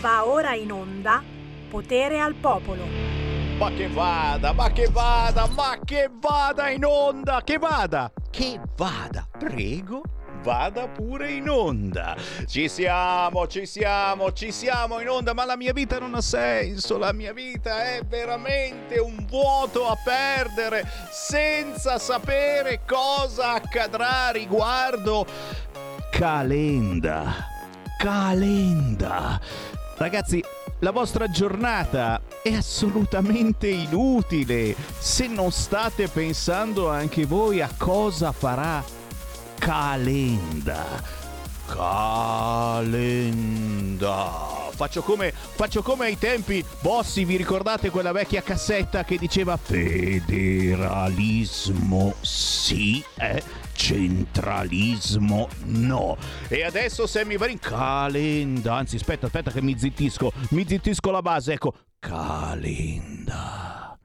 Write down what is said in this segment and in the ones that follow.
Va ora in onda Potere al Popolo. Ma che vada, ma che vada, ma che vada in onda, che vada, che vada, prego vada pure in onda. Ci siamo, ci siamo, ci siamo in onda, ma la mia vita non ha senso, la mia vita è veramente un vuoto a perdere senza sapere cosa accadrà riguardo Calenda. Calenda. Ragazzi, la vostra giornata è assolutamente inutile se non state pensando anche voi a cosa farà Calenda. Calenda. Faccio come, faccio come ai tempi, Bossi, vi ricordate quella vecchia cassetta che diceva federalismo sì, eh? Centralismo no. E adesso Sammy Varin, calenda, anzi aspetta, aspetta che mi zittisco, mi zittisco la base, ecco, calenda.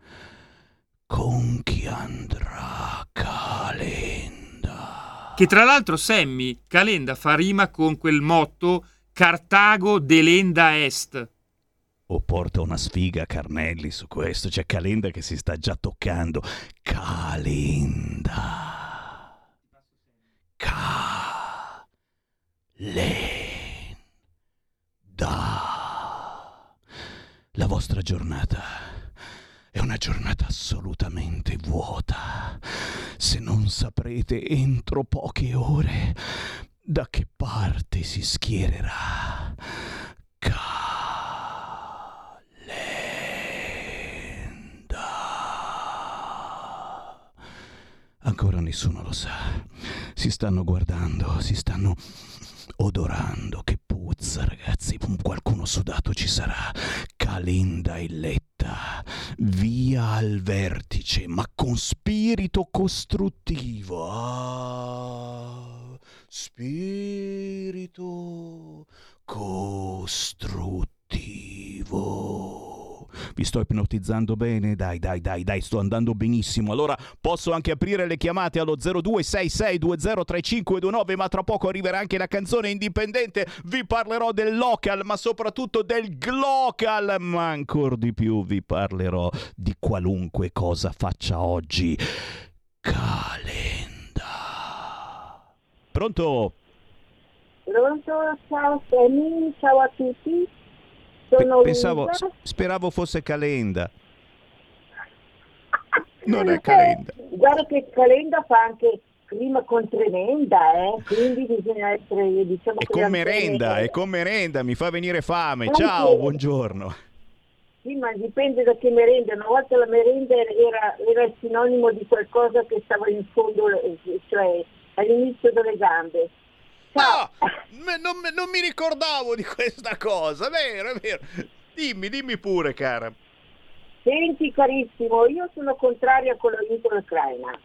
Con chi andrà calenda? Che tra l'altro Sammy Calenda fa rima con quel motto Cartago delenda est. O porta una sfiga Carnelli su questo, c'è Calenda che si sta già toccando. Calenda. Calenda. La vostra giornata è una giornata assolutamente vuota. Se non saprete entro poche ore da che parte si schiererà. Calenda. Ancora nessuno lo sa. Si stanno guardando, si stanno odorando. Che puzza, ragazzi. Qualcuno sudato ci sarà. Calenda eletta. Via al vertice, ma con spirito costruttivo. Ah, spirito costruttivo. Vi sto ipnotizzando bene? Dai, dai, dai, dai, sto andando benissimo. Allora posso anche aprire le chiamate allo 0266203529, ma tra poco arriverà anche la canzone indipendente. Vi parlerò del local, ma soprattutto del glocal, ma ancora di più vi parlerò di qualunque cosa faccia oggi. Calenda. Pronto? Pronto, ciao Sammy, ciao a tutti. Sono Pensavo, Luisa. speravo fosse Calenda. Non è Calenda. Eh, guarda che Calenda fa anche rima con tremenda, eh? quindi bisogna essere, diciamo È con merenda, è con merenda, mi fa venire fame. Anche- Ciao, buongiorno. Sì, ma dipende da che merenda. Una volta la merenda era, era il sinonimo di qualcosa che stava in fondo, eh, cioè all'inizio delle gambe. Me- non, non mi ricordavo di questa cosa, vero, è vero. Dimmi, dimmi pure, cara. Senti carissimo, io sono contraria con l'aiuto all'Ucraina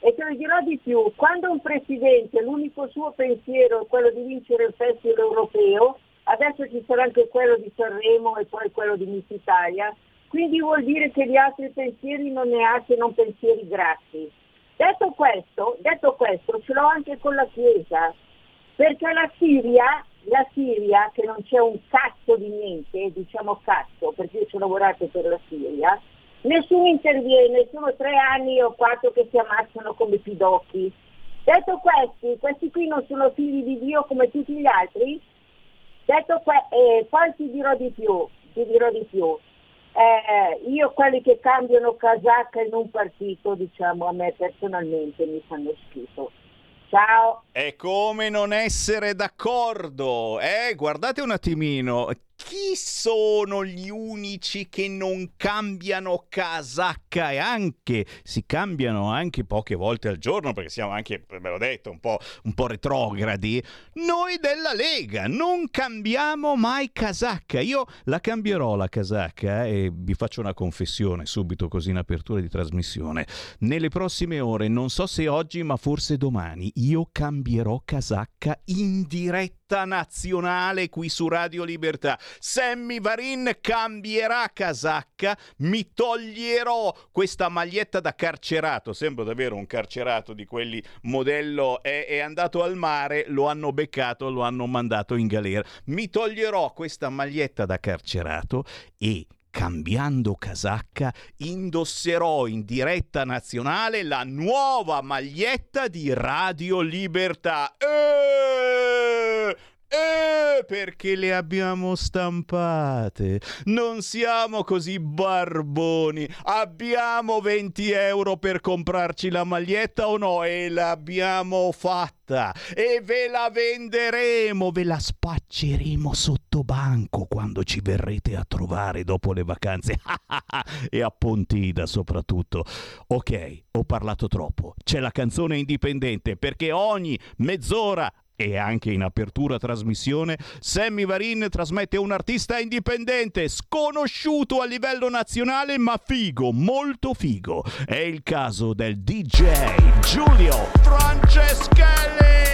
e te lo dirò di più, quando un presidente l'unico suo pensiero è quello di vincere il festival europeo, adesso ci sarà anche quello di Sanremo e poi quello di Miss Italia, quindi vuol dire che gli altri pensieri non ne ha se non pensieri grassi. Detto questo, detto questo, ce l'ho anche con la Chiesa, perché la Siria, la Siria, che non c'è un cazzo di niente, diciamo cazzo, perché io ci ho lavorato per la Siria, nessuno interviene, sono tre anni o quattro che si ammazzano come pidocchi. Detto questi, questi qui non sono figli di Dio come tutti gli altri? Detto que- eh, poi ti dirò di più, ti dirò di più. Eh, io quelli che cambiano casacca in un partito, diciamo, a me personalmente mi fanno schifo. Ciao. È come non essere d'accordo, eh? Guardate un attimino. Chi sono gli unici che non cambiano casacca e anche si cambiano anche poche volte al giorno perché siamo anche, ve l'ho detto, un po', un po' retrogradi? Noi della Lega non cambiamo mai casacca. Io la cambierò la casacca e vi faccio una confessione subito così in apertura di trasmissione. Nelle prossime ore, non so se oggi ma forse domani, io cambierò casacca in diretta nazionale qui su Radio Libertà. Sammy Varin cambierà casacca, mi toglierò questa maglietta da carcerato, sembra davvero un carcerato di quelli modello è, è andato al mare, lo hanno beccato, lo hanno mandato in galera. Mi toglierò questa maglietta da carcerato e cambiando casacca, indosserò in diretta nazionale la nuova maglietta di Radio Libertà. Eeeh! Eh, perché le abbiamo stampate. Non siamo così barboni. Abbiamo 20 euro per comprarci la maglietta o no? E l'abbiamo fatta. E ve la venderemo, ve la spacceremo sotto banco quando ci verrete a trovare dopo le vacanze. e a Pontida soprattutto. Ok, ho parlato troppo. C'è la canzone indipendente perché ogni mezz'ora e anche in apertura trasmissione, Sammy Varin trasmette un artista indipendente, sconosciuto a livello nazionale, ma figo, molto figo. È il caso del DJ Giulio Franceschelli.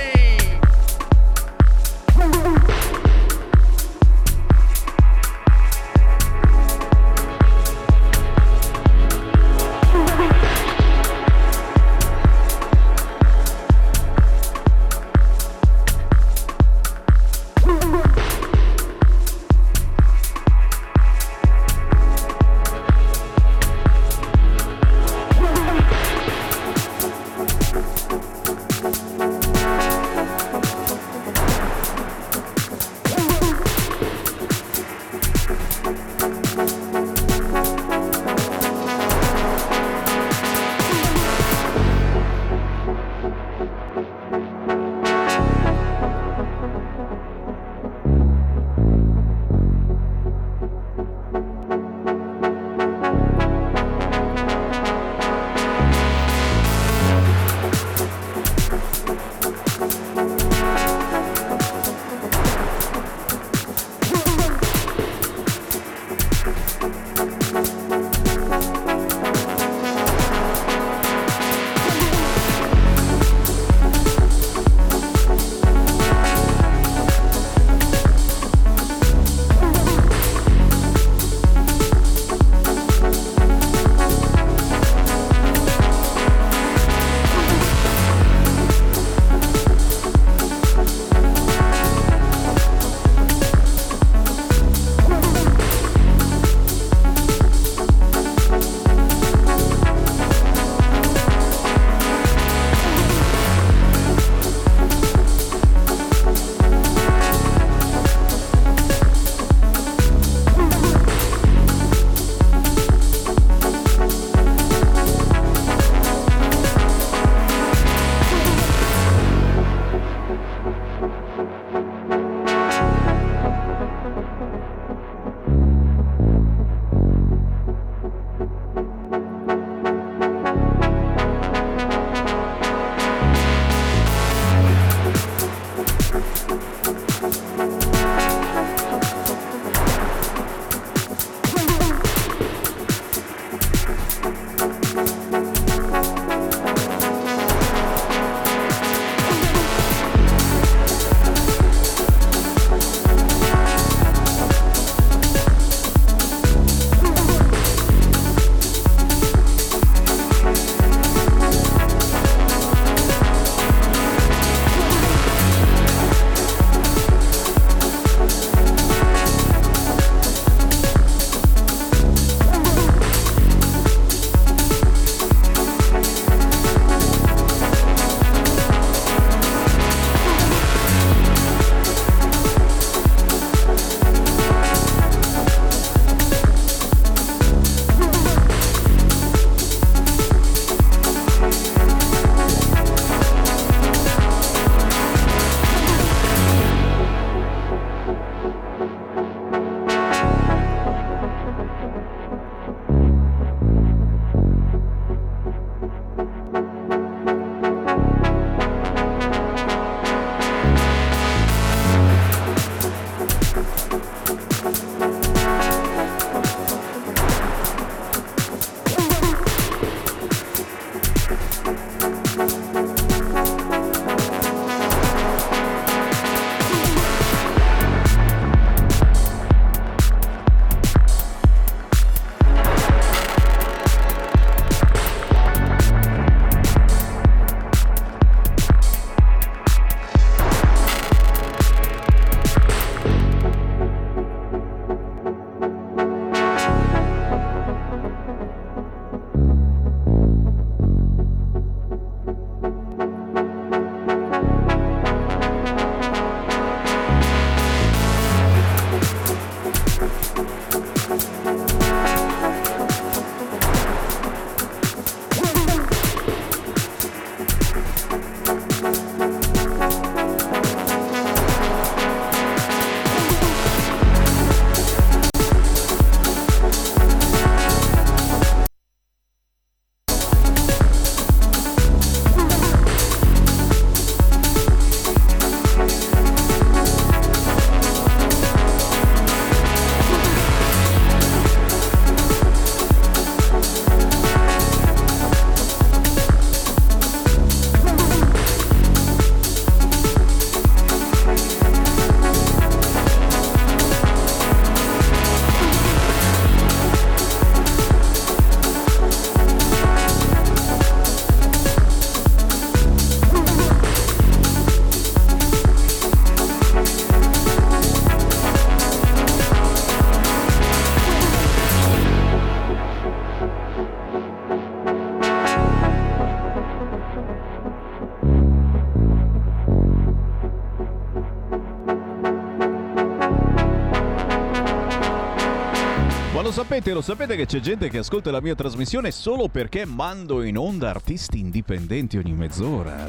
Sapete, lo sapete che c'è gente che ascolta la mia trasmissione solo perché mando in onda artisti indipendenti ogni mezz'ora.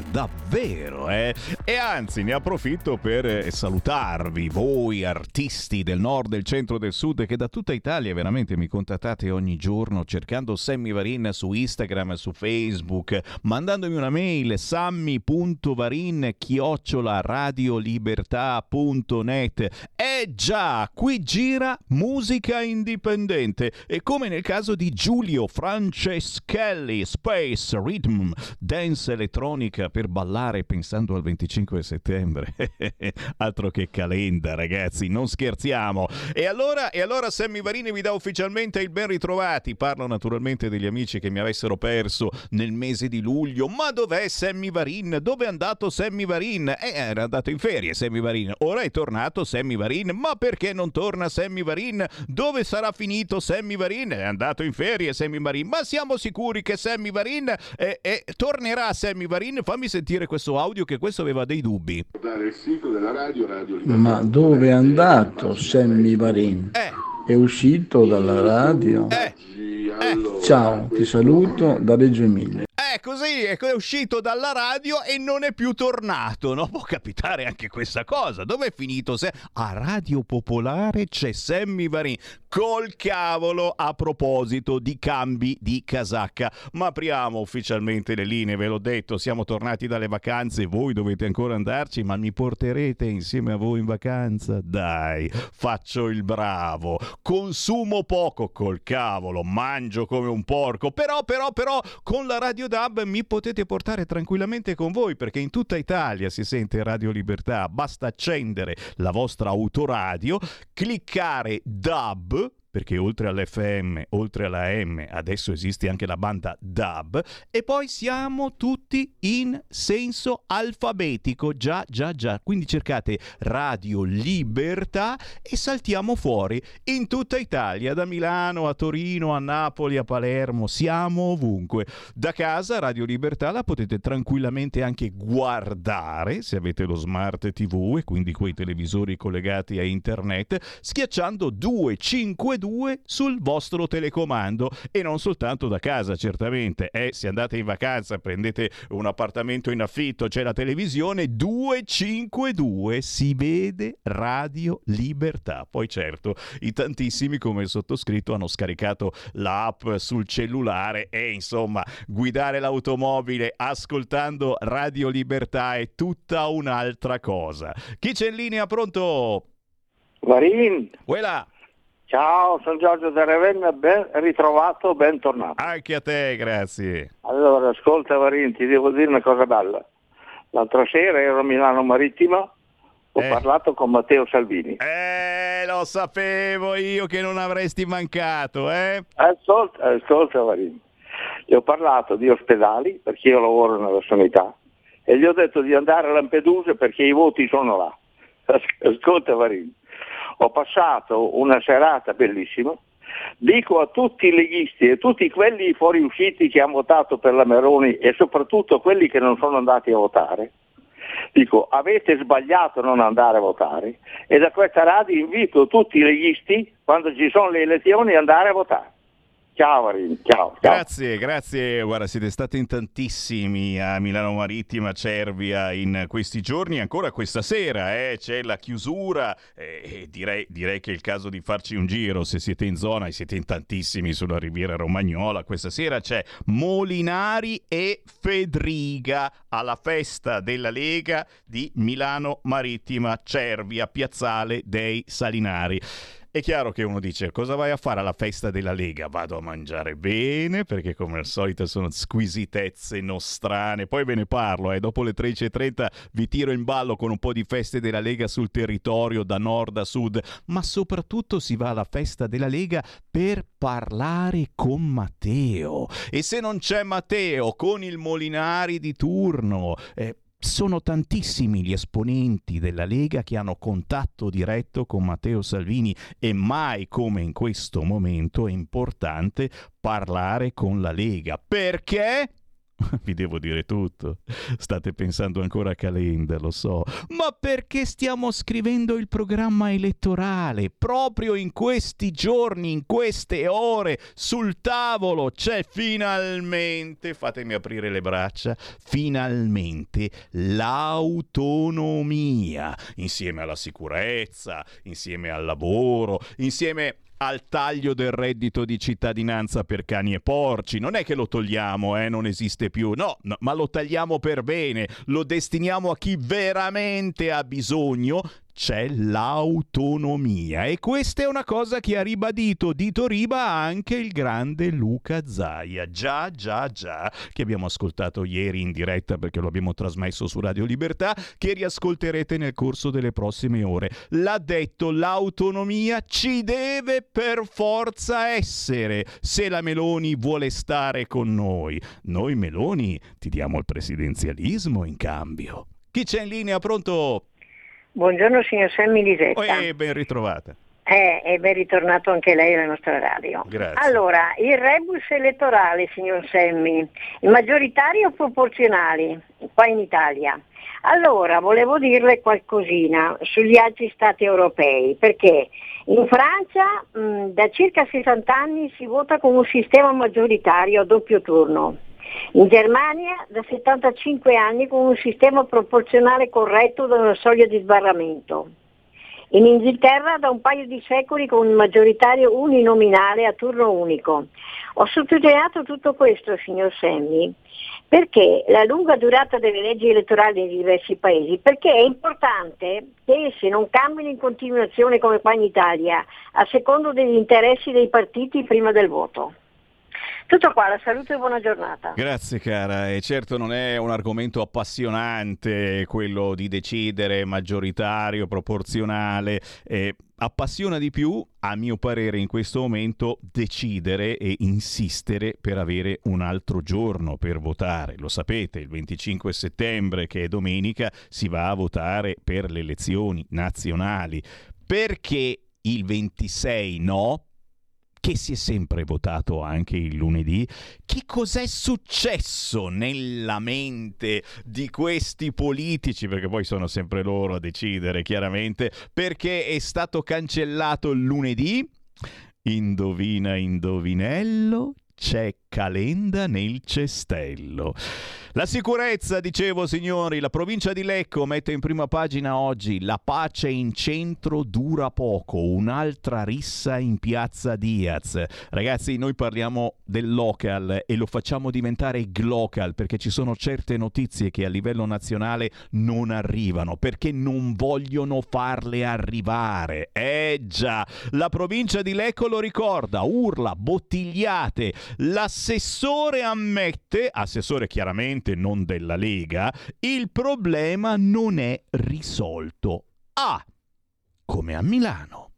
Davvero, eh? E anzi, ne approfitto per eh, salutarvi, voi artisti del nord, del centro, del sud, che da tutta Italia veramente mi contattate ogni giorno cercando Sammy Varin su Instagram, su Facebook, mandandomi una mail sammy.varin chiocciola radiolibertà.net. Eh già, qui gira musica indipendente indipendente e come nel caso di Giulio Franceschelli, Space Rhythm, dance elettronica per ballare pensando al 25 settembre. Altro che calenda, ragazzi, non scherziamo. E allora, e allora Sammy Varini vi dà ufficialmente il ben ritrovati. Parlo naturalmente degli amici che mi avessero perso nel mese di luglio. Ma dov'è Sammy Varin? Dove è andato Sammy Varin? Eh, era andato in ferie Sammy Varin. Ora è tornato Sammy Varin. Ma perché non torna Sammy Varin? Dove sarà finito Sammy Varin, è andato in ferie Sammy Varin, ma siamo sicuri che Sammy Varin eh, eh, tornerà Sammy Varin? Fammi sentire questo audio che questo aveva dei dubbi. Ma dove è andato Sammy Varin? Eh. È uscito dalla radio? Eh. Eh. Ciao, ti saluto da Reggio Emilia. È così, è uscito dalla radio e non è più tornato, no? Può capitare anche questa cosa. Dove è finito? Se... A Radio Popolare c'è Sammy Varin. Col cavolo a proposito di cambi di casacca. Ma apriamo ufficialmente le linee, ve l'ho detto, siamo tornati dalle vacanze, voi dovete ancora andarci, ma mi porterete insieme a voi in vacanza? Dai, faccio il bravo. Consumo poco col cavolo, mangio come un porco, però, però, però, con la Radio da DAB mi potete portare tranquillamente con voi perché in tutta Italia si sente Radio Libertà. Basta accendere la vostra autoradio, cliccare DAB perché oltre all'FM, oltre alla M, adesso esiste anche la banda DAB e poi siamo tutti in senso alfabetico, già, già, già. Quindi cercate Radio Libertà e saltiamo fuori in tutta Italia, da Milano a Torino, a Napoli, a Palermo, siamo ovunque. Da casa Radio Libertà la potete tranquillamente anche guardare se avete lo smart TV e quindi quei televisori collegati a internet, schiacciando 252 2 sul vostro telecomando e non soltanto da casa, certamente. Eh, se andate in vacanza, prendete un appartamento in affitto, c'è la televisione 252, si vede Radio Libertà. Poi certo, i tantissimi come il sottoscritto hanno scaricato l'app sul cellulare e insomma, guidare l'automobile ascoltando Radio Libertà è tutta un'altra cosa. Chi c'è in linea pronto? Varin. Quella. Ciao, sono Giorgio da Ravenna, ben ritrovato, bentornato. Anche a te, grazie. Allora, ascolta Varin, ti devo dire una cosa bella. L'altra sera ero a Milano Marittima, ho eh. parlato con Matteo Salvini. Eh, lo sapevo io che non avresti mancato, eh? Ascolta, ascolta Varin. Gli ho parlato di ospedali, perché io lavoro nella sanità, e gli ho detto di andare a Lampedusa perché i voti sono là. Ascolta Varin ho passato una serata bellissima, dico a tutti i leghisti e tutti quelli fuoriusciti che hanno votato per la Meroni e soprattutto quelli che non sono andati a votare, dico avete sbagliato non andare a votare e da questa radio invito tutti i leghisti quando ci sono le elezioni ad andare a votare. Ciao Marini, ciao, ciao, Grazie, grazie. Guarda, siete stati in tantissimi a Milano Marittima, Cervia in questi giorni, ancora questa sera eh, c'è la chiusura eh, direi, direi, che è il caso di farci un giro se siete in zona e siete in tantissimi sulla Riviera Romagnola. Questa sera c'è Molinari e Fedriga alla festa della Lega di Milano Marittima, Cervia, Piazzale dei Salinari. È chiaro che uno dice cosa vai a fare alla festa della Lega? Vado a mangiare bene perché come al solito sono squisitezze nostrane. Poi ve ne parlo, eh. dopo le 13.30 vi tiro in ballo con un po' di feste della Lega sul territorio da nord a sud, ma soprattutto si va alla festa della Lega per parlare con Matteo. E se non c'è Matteo, con il Molinari di turno, eh, sono tantissimi gli esponenti della Lega che hanno contatto diretto con Matteo Salvini e mai come in questo momento è importante parlare con la Lega. Perché? Vi devo dire tutto. State pensando ancora a Calenda, lo so. Ma perché stiamo scrivendo il programma elettorale? Proprio in questi giorni, in queste ore, sul tavolo c'è finalmente, fatemi aprire le braccia, finalmente l'autonomia, insieme alla sicurezza, insieme al lavoro, insieme al taglio del reddito di cittadinanza per cani e porci. Non è che lo togliamo, eh, non esiste più, no, no, ma lo tagliamo per bene, lo destiniamo a chi veramente ha bisogno c'è l'autonomia e questa è una cosa che ha ribadito dito riba anche il grande Luca Zaia. Già, già, già, che abbiamo ascoltato ieri in diretta perché lo abbiamo trasmesso su Radio Libertà, che riascolterete nel corso delle prossime ore. L'ha detto, l'autonomia ci deve per forza essere se la Meloni vuole stare con noi. Noi Meloni ti diamo il presidenzialismo in cambio. Chi c'è in linea? Pronto? Buongiorno signor Sammy Lisetta. E ben ritrovata. Eh, e ben ritornato anche lei alla nostra radio. Grazie. Allora, il rebus elettorale, signor Semmi, maggioritario o proporzionali qua in Italia? Allora, volevo dirle qualcosina sugli altri stati europei, perché in Francia mh, da circa 60 anni si vota con un sistema maggioritario a doppio turno. In Germania da 75 anni con un sistema proporzionale corretto da una soglia di sbarramento. In Inghilterra da un paio di secoli con un maggioritario uninominale a turno unico. Ho sottolineato tutto questo, signor Semmi, perché la lunga durata delle leggi elettorali nei diversi paesi, perché è importante che esse non cambino in continuazione come qua in Italia, a secondo degli interessi dei partiti prima del voto. Tutto qua, la salute e buona giornata. Grazie cara, e certo non è un argomento appassionante quello di decidere maggioritario, proporzionale. Eh, appassiona di più, a mio parere in questo momento, decidere e insistere per avere un altro giorno per votare. Lo sapete, il 25 settembre, che è domenica, si va a votare per le elezioni nazionali. Perché il 26 no? Che si è sempre votato anche il lunedì, che cos'è successo nella mente di questi politici, perché poi sono sempre loro a decidere chiaramente, perché è stato cancellato il lunedì? Indovina, indovinello, c'è calenda nel cestello. La sicurezza, dicevo signori, la provincia di Lecco mette in prima pagina oggi la pace in centro dura poco, un'altra rissa in piazza Diaz. Ragazzi, noi parliamo del local e lo facciamo diventare glocal perché ci sono certe notizie che a livello nazionale non arrivano, perché non vogliono farle arrivare. Eh già, la provincia di Lecco lo ricorda, urla, bottigliate, l'assessore ammette, assessore chiaramente non della Lega, il problema non è risolto. Ah, come a Milano.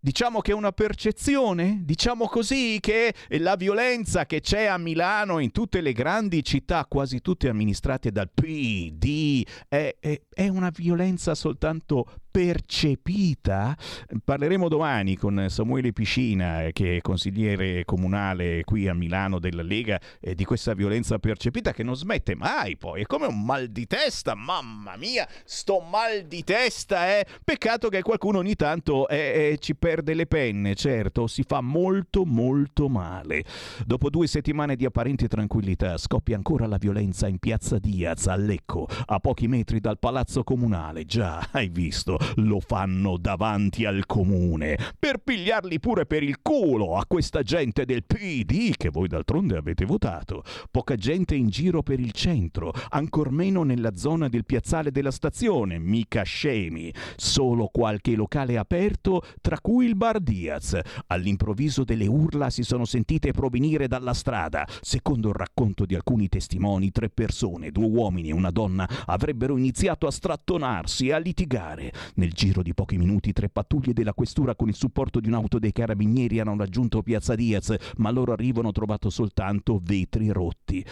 Diciamo che è una percezione, diciamo così, che la violenza che c'è a Milano in tutte le grandi città, quasi tutte amministrate dal PD, è, è, è una violenza soltanto percepita. Parleremo domani con Samuele Piscina, che è consigliere comunale qui a Milano della Lega, eh, di questa violenza percepita che non smette mai poi. È come un mal di testa, mamma mia, sto mal di testa, eh. Peccato che qualcuno ogni tanto eh, eh, ci perde le penne, certo, si fa molto molto male. Dopo due settimane di apparente tranquillità scoppia ancora la violenza in piazza Diaz a Lecco, a pochi metri dal palazzo comunale. Già, hai visto, lo fanno davanti al comune per pigliarli pure per il culo a questa gente del PD che voi d'altronde avete votato. Poca gente in giro per il centro, ancor meno nella zona del piazzale della stazione, mica scemi. Solo qualche locale aperto, tra cui il bar Diaz. All'improvviso delle urla si sono sentite provenire dalla strada. Secondo il racconto di alcuni testimoni, tre persone, due uomini e una donna, avrebbero iniziato a strattonarsi e a litigare. Nel giro di pochi minuti tre pattuglie della questura con il supporto di un'auto dei carabinieri hanno raggiunto Piazza Diaz, ma loro arrivo hanno trovato soltanto vetri rotti.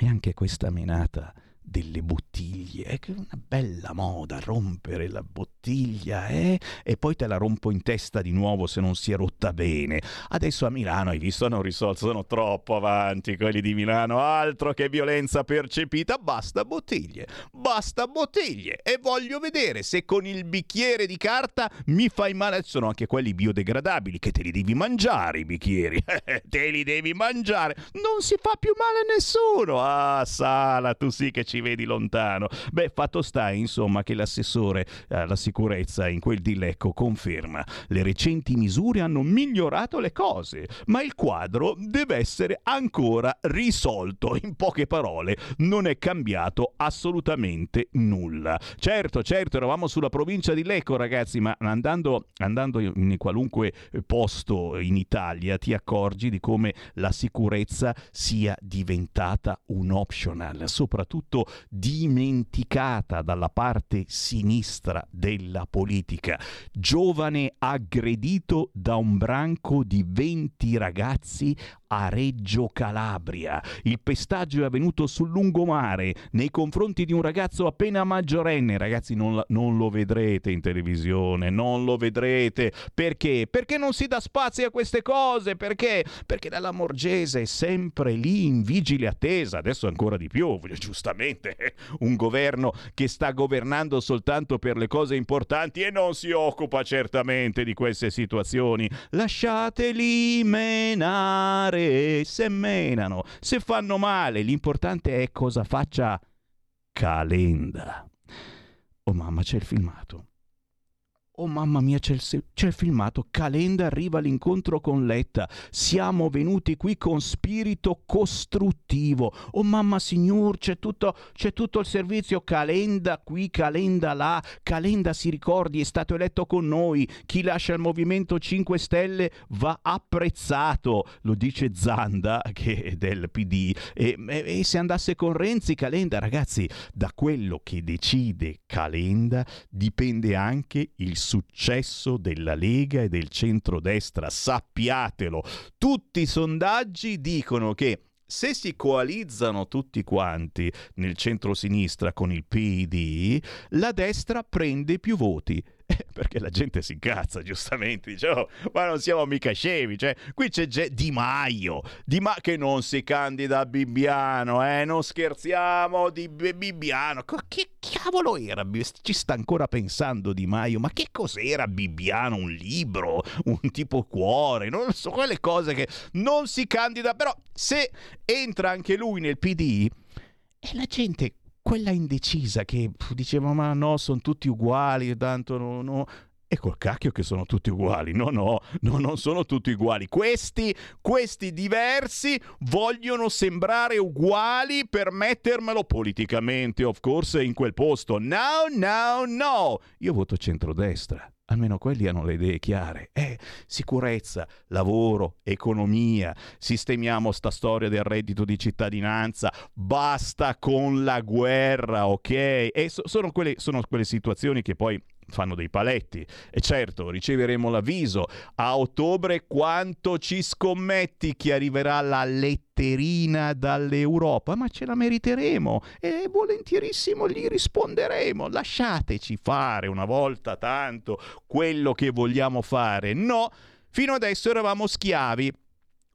E anche questa menata delle bottiglie, è che è una bella moda rompere la bottiglia, eh? E poi te la rompo in testa di nuovo se non si è rotta bene. Adesso a Milano, hai visto, hanno risolto, sono troppo avanti quelli di Milano, altro che violenza percepita, basta bottiglie, basta bottiglie. E voglio vedere se con il bicchiere di carta mi fai male. Sono anche quelli biodegradabili, che te li devi mangiare i bicchieri, te li devi mangiare. Non si fa più male a nessuno. Ah, Sala, tu sì che ci vedi lontano. Beh, fatto sta, insomma, che l'assessore alla sicurezza in quel di Lecco conferma le recenti misure hanno migliorato le cose, ma il quadro deve essere ancora risolto. In poche parole, non è cambiato assolutamente nulla. Certo, certo, eravamo sulla provincia di Lecco, ragazzi, ma andando, andando in qualunque posto in Italia ti accorgi di come la sicurezza sia diventata un optional, soprattutto dimenticata dalla parte sinistra della politica. Giovane aggredito da un branco di 20 ragazzi a Reggio Calabria. Il pestaggio è avvenuto sul lungomare nei confronti di un ragazzo appena maggiorenne. Ragazzi, non, non, lo vedrete in televisione, non lo vedrete. Perché? Perché non si dà spazio a queste cose. Perché? Perché dalla Morgese è sempre lì in vigile attesa. Adesso ancora di più, giustamente. Un governo che sta governando soltanto per le cose importanti e non si occupa certamente di queste situazioni. Lasciateli menare male, se menano, se fanno male, l'importante è cosa faccia Calenda. Oh mamma, c'è il filmato. Oh mamma mia, c'è il, c'è il, filmato. Calenda arriva all'incontro con Letta. Siamo venuti qui con spirito costruttivo. Oh mamma signor, c'è tutto, c'è tutto il servizio. Calenda qui, Calenda là. Calenda si ricordi, è stato eletto con noi. Chi lascia il Movimento 5 Stelle va apprezzato. Lo dice Zanda, che è del PD. E, e, e se andasse con Renzi, Calenda, ragazzi, da quello che decide Calenda dipende anche il successo della Lega e del centrodestra, sappiatelo. Tutti i sondaggi dicono che se si coalizzano tutti quanti nel centro-sinistra con il PD, la destra prende più voti perché la gente si incazza, giustamente, dice, oh, ma non siamo mica scemi, cioè, qui c'è Ge- Di Maio, Di Ma- che non si candida a Bibbiano, eh, non scherziamo di B- Bibbiano, che cavolo era? Ci sta ancora pensando Di Maio, ma che cos'era Bibbiano? Un libro? Un tipo cuore? Non so, quelle cose che non si candida, però se entra anche lui nel PD... E la gente quella indecisa che diceva ma no, sono tutti uguali, tanto no, no. E col cacchio che sono tutti uguali. No, no, no, non sono tutti uguali. Questi, questi diversi vogliono sembrare uguali per mettermelo politicamente, of course, in quel posto. No, no, no. Io voto centrodestra almeno quelli hanno le idee chiare. Eh, sicurezza, lavoro, economia, sistemiamo sta storia del reddito di cittadinanza, basta con la guerra, ok? E so, sono, quelle, sono quelle situazioni che poi fanno dei paletti. E certo, riceveremo l'avviso. A ottobre quanto ci scommetti che arriverà la letterina dall'Europa? Ma ce la meriteremo e volentierissimo gli risponderemo. Lasciateci fare una volta tanto quello che vogliamo fare. No, fino adesso eravamo schiavi.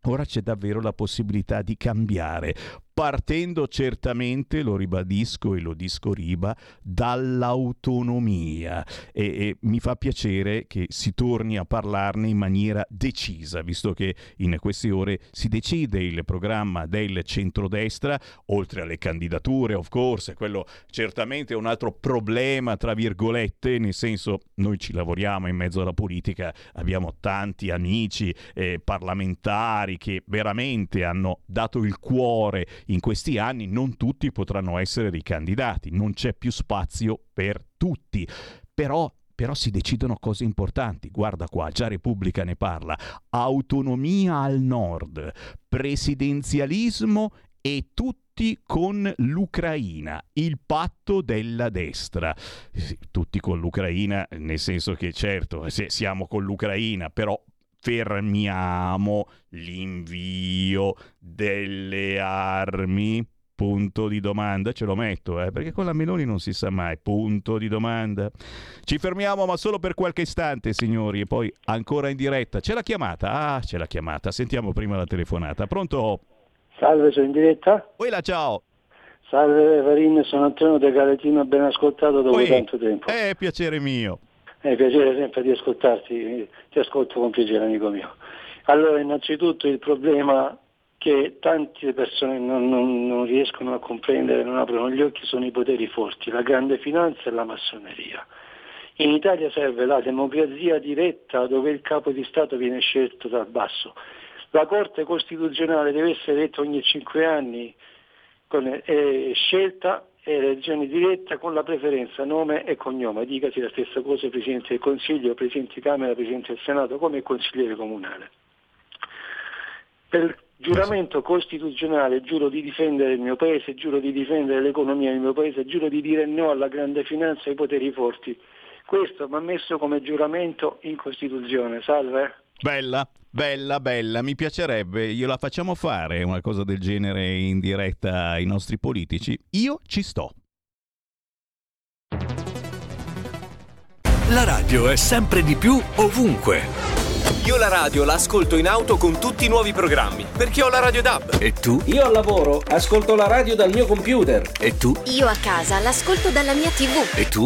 Ora c'è davvero la possibilità di cambiare partendo certamente, lo ribadisco e lo disco riba, dall'autonomia. E, e, mi fa piacere che si torni a parlarne in maniera decisa, visto che in queste ore si decide il programma del centrodestra, oltre alle candidature, of course, quello certamente è un altro problema, tra virgolette, nel senso noi ci lavoriamo in mezzo alla politica, abbiamo tanti amici eh, parlamentari che veramente hanno dato il cuore in questi anni non tutti potranno essere ricandidati, non c'è più spazio per tutti. Però però si decidono cose importanti. Guarda qua, già Repubblica ne parla. Autonomia al nord, presidenzialismo e tutti con l'Ucraina, il patto della destra. Tutti con l'Ucraina, nel senso che certo, siamo con l'Ucraina, però fermiamo l'invio delle armi Punto di domanda, ce lo metto, eh, perché con la Meloni non si sa mai. Punto di domanda. Ci fermiamo, ma solo per qualche istante, signori, e poi ancora in diretta. C'è la chiamata? Ah, c'è la chiamata. Sentiamo prima la telefonata. Pronto? Salve, sono in diretta? Quella, ciao. Salve Varin, sono Antonio De Galetino, ben ascoltato dopo Oi, tanto tempo. È piacere mio. È piacere sempre di ascoltarti, ti ascolto con piacere amico mio. Allora, innanzitutto il problema che tante persone non, non, non, riescono a comprendere, non aprono gli occhi, sono i poteri forti, la grande finanza e la massoneria. In Italia serve la democrazia diretta dove il capo di Stato viene scelto dal basso. La Corte Costituzionale deve essere eletta ogni cinque anni, eh, scelta e elezione diretta con la preferenza nome e cognome. Dicasi la stessa cosa Presidente del Consiglio, Presidente di Camera, Presidente del Senato come consigliere comunale. Per giuramento costituzionale giuro di difendere il mio paese, giuro di difendere l'economia del mio paese, giuro di dire no alla grande finanza e ai poteri forti. Questo ha messo come giuramento in Costituzione. Salve. Bella, bella, bella. Mi piacerebbe, gliela facciamo fare una cosa del genere in diretta ai nostri politici. Io ci sto. La radio è sempre di più ovunque. Io la radio la ascolto in auto con tutti i nuovi programmi, perché ho la radio DAB. E tu? Io al lavoro ascolto la radio dal mio computer. E tu? Io a casa l'ascolto dalla mia TV. E tu?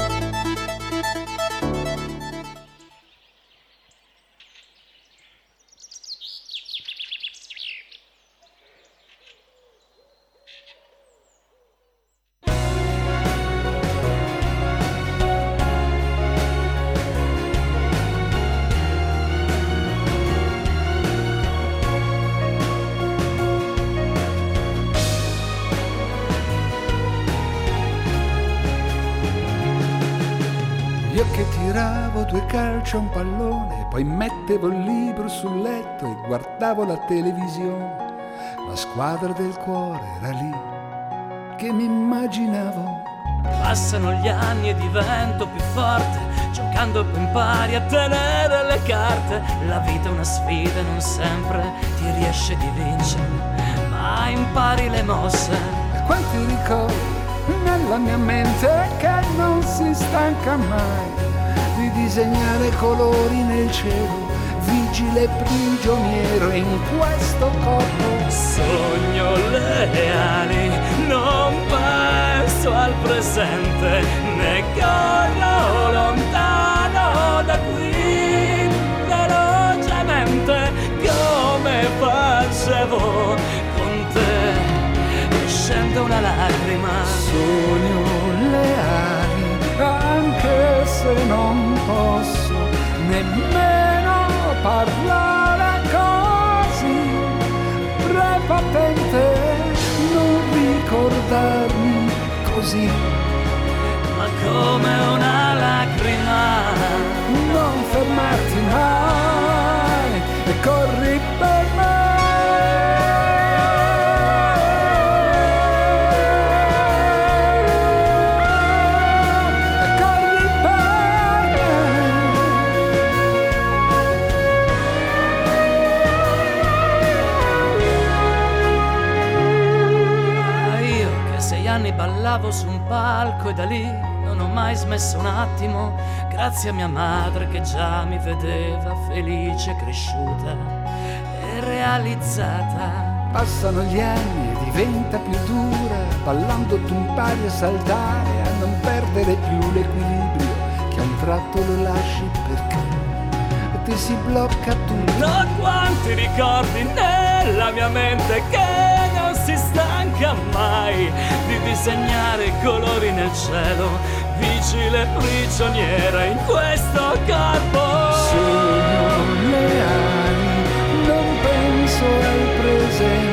Calcio un pallone, poi mettevo il libro sul letto e guardavo la televisione. La squadra del cuore era lì che mi immaginavo. Passano gli anni e divento più forte, giocando impari a tenere le carte. La vita è una sfida e non sempre ti riesce di vincere, ma impari le mosse. E quanti ricordi nella mia mente che non si stanca mai disegnare colori nel cielo, vigile prigioniero in questo corpo. Sogno le ali, non penso al presente, ne corro lontano da qui, velocemente come facevo con te, scende una lacrima. Sogno le ali, se non posso nemmeno parlare così prepotente, non ricordarmi così. Ma come una lacrima, non fermarti mai e corri per ballavo su un palco e da lì non ho mai smesso un attimo, grazie a mia madre che già mi vedeva felice, cresciuta e realizzata. Passano gli anni e diventa più dura, ballando tu impari a saltare, a non perdere più l'equilibrio, che a un tratto lo lasci perché ti si blocca tutto. No, quanti ricordi nella mia mente che non si stanca mai di disegnare colori nel cielo, vigile prigioniera in questo corpo. Sogno le ali, non penso al presente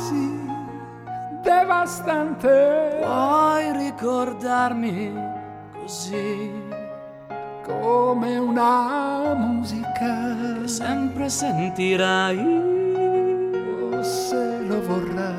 così devastante. Puoi ricordarmi così come una musica che sempre sentirai. Oh, se lo vorrai.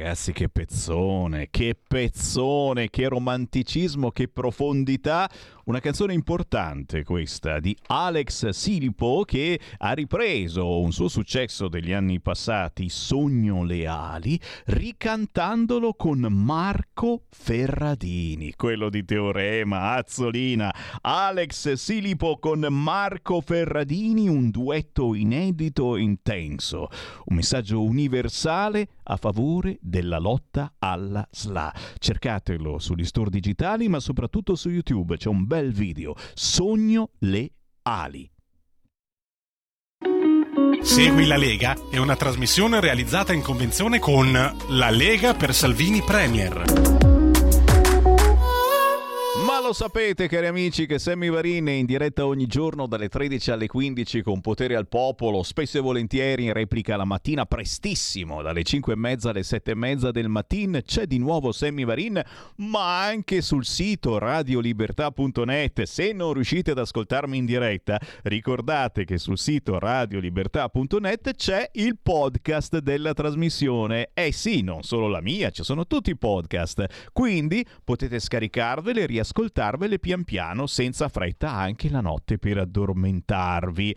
Ragazzi che pezzone, che pezzone, che romanticismo, che profondità. Una canzone importante questa di Alex Silpo che ha ripreso un suo successo degli anni passati, Sogno Leali, ricantandolo con Marco Ferradini, quello di Teorema, Azzolina. Alex Silipo con Marco Ferradini, un duetto inedito e intenso, un messaggio universale a favore della lotta alla SLA. Cercatelo sugli store digitali, ma soprattutto su YouTube, c'è un bel bel video. Sogno le ali. Segui la Lega è una trasmissione realizzata in convenzione con La Lega per Salvini Premier. Lo sapete, cari amici, che Sammy Varin è in diretta ogni giorno dalle 13 alle 15 con Potere al Popolo, spesso e volentieri in replica la mattina prestissimo, dalle 5 e mezza alle 7 e mezza del mattino. C'è di nuovo Sammy Varin, ma anche sul sito radiolibertà.net. Se non riuscite ad ascoltarmi in diretta, ricordate che sul sito radiolibertà.net c'è il podcast della trasmissione. Eh sì, non solo la mia, ci sono tutti i podcast. Quindi potete scaricarveli e riascoltarli ascoltarvele pian piano senza fretta anche la notte per addormentarvi.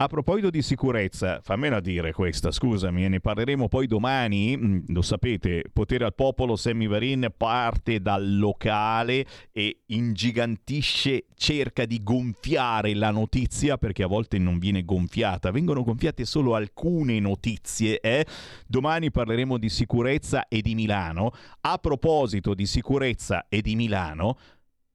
A proposito di sicurezza, fammela dire questa, scusami, ne parleremo poi domani, mm, lo sapete, Potere al Popolo Semivarin parte dal locale e ingigantisce, cerca di gonfiare la notizia perché a volte non viene gonfiata, vengono gonfiate solo alcune notizie. Eh? Domani parleremo di sicurezza e di Milano. A proposito di sicurezza e di Milano,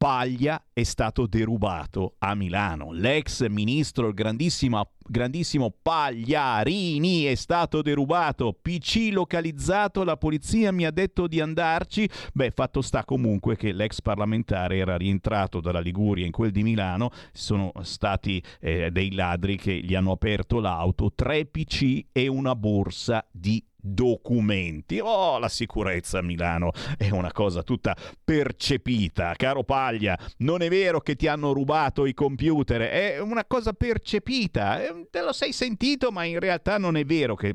Paglia è stato derubato a Milano. L'ex ministro, il grandissimo, Pagliarini è stato derubato. PC localizzato, la polizia mi ha detto di andarci. Beh, fatto sta comunque che l'ex parlamentare era rientrato dalla Liguria in quel di Milano. Sono stati eh, dei ladri che gli hanno aperto l'auto, tre PC e una borsa di documenti. Oh, la sicurezza a Milano è una cosa tutta percepita. Caro Paglia, non è vero che ti hanno rubato i computer, è una cosa percepita. Eh, te lo sei sentito, ma in realtà non è vero che...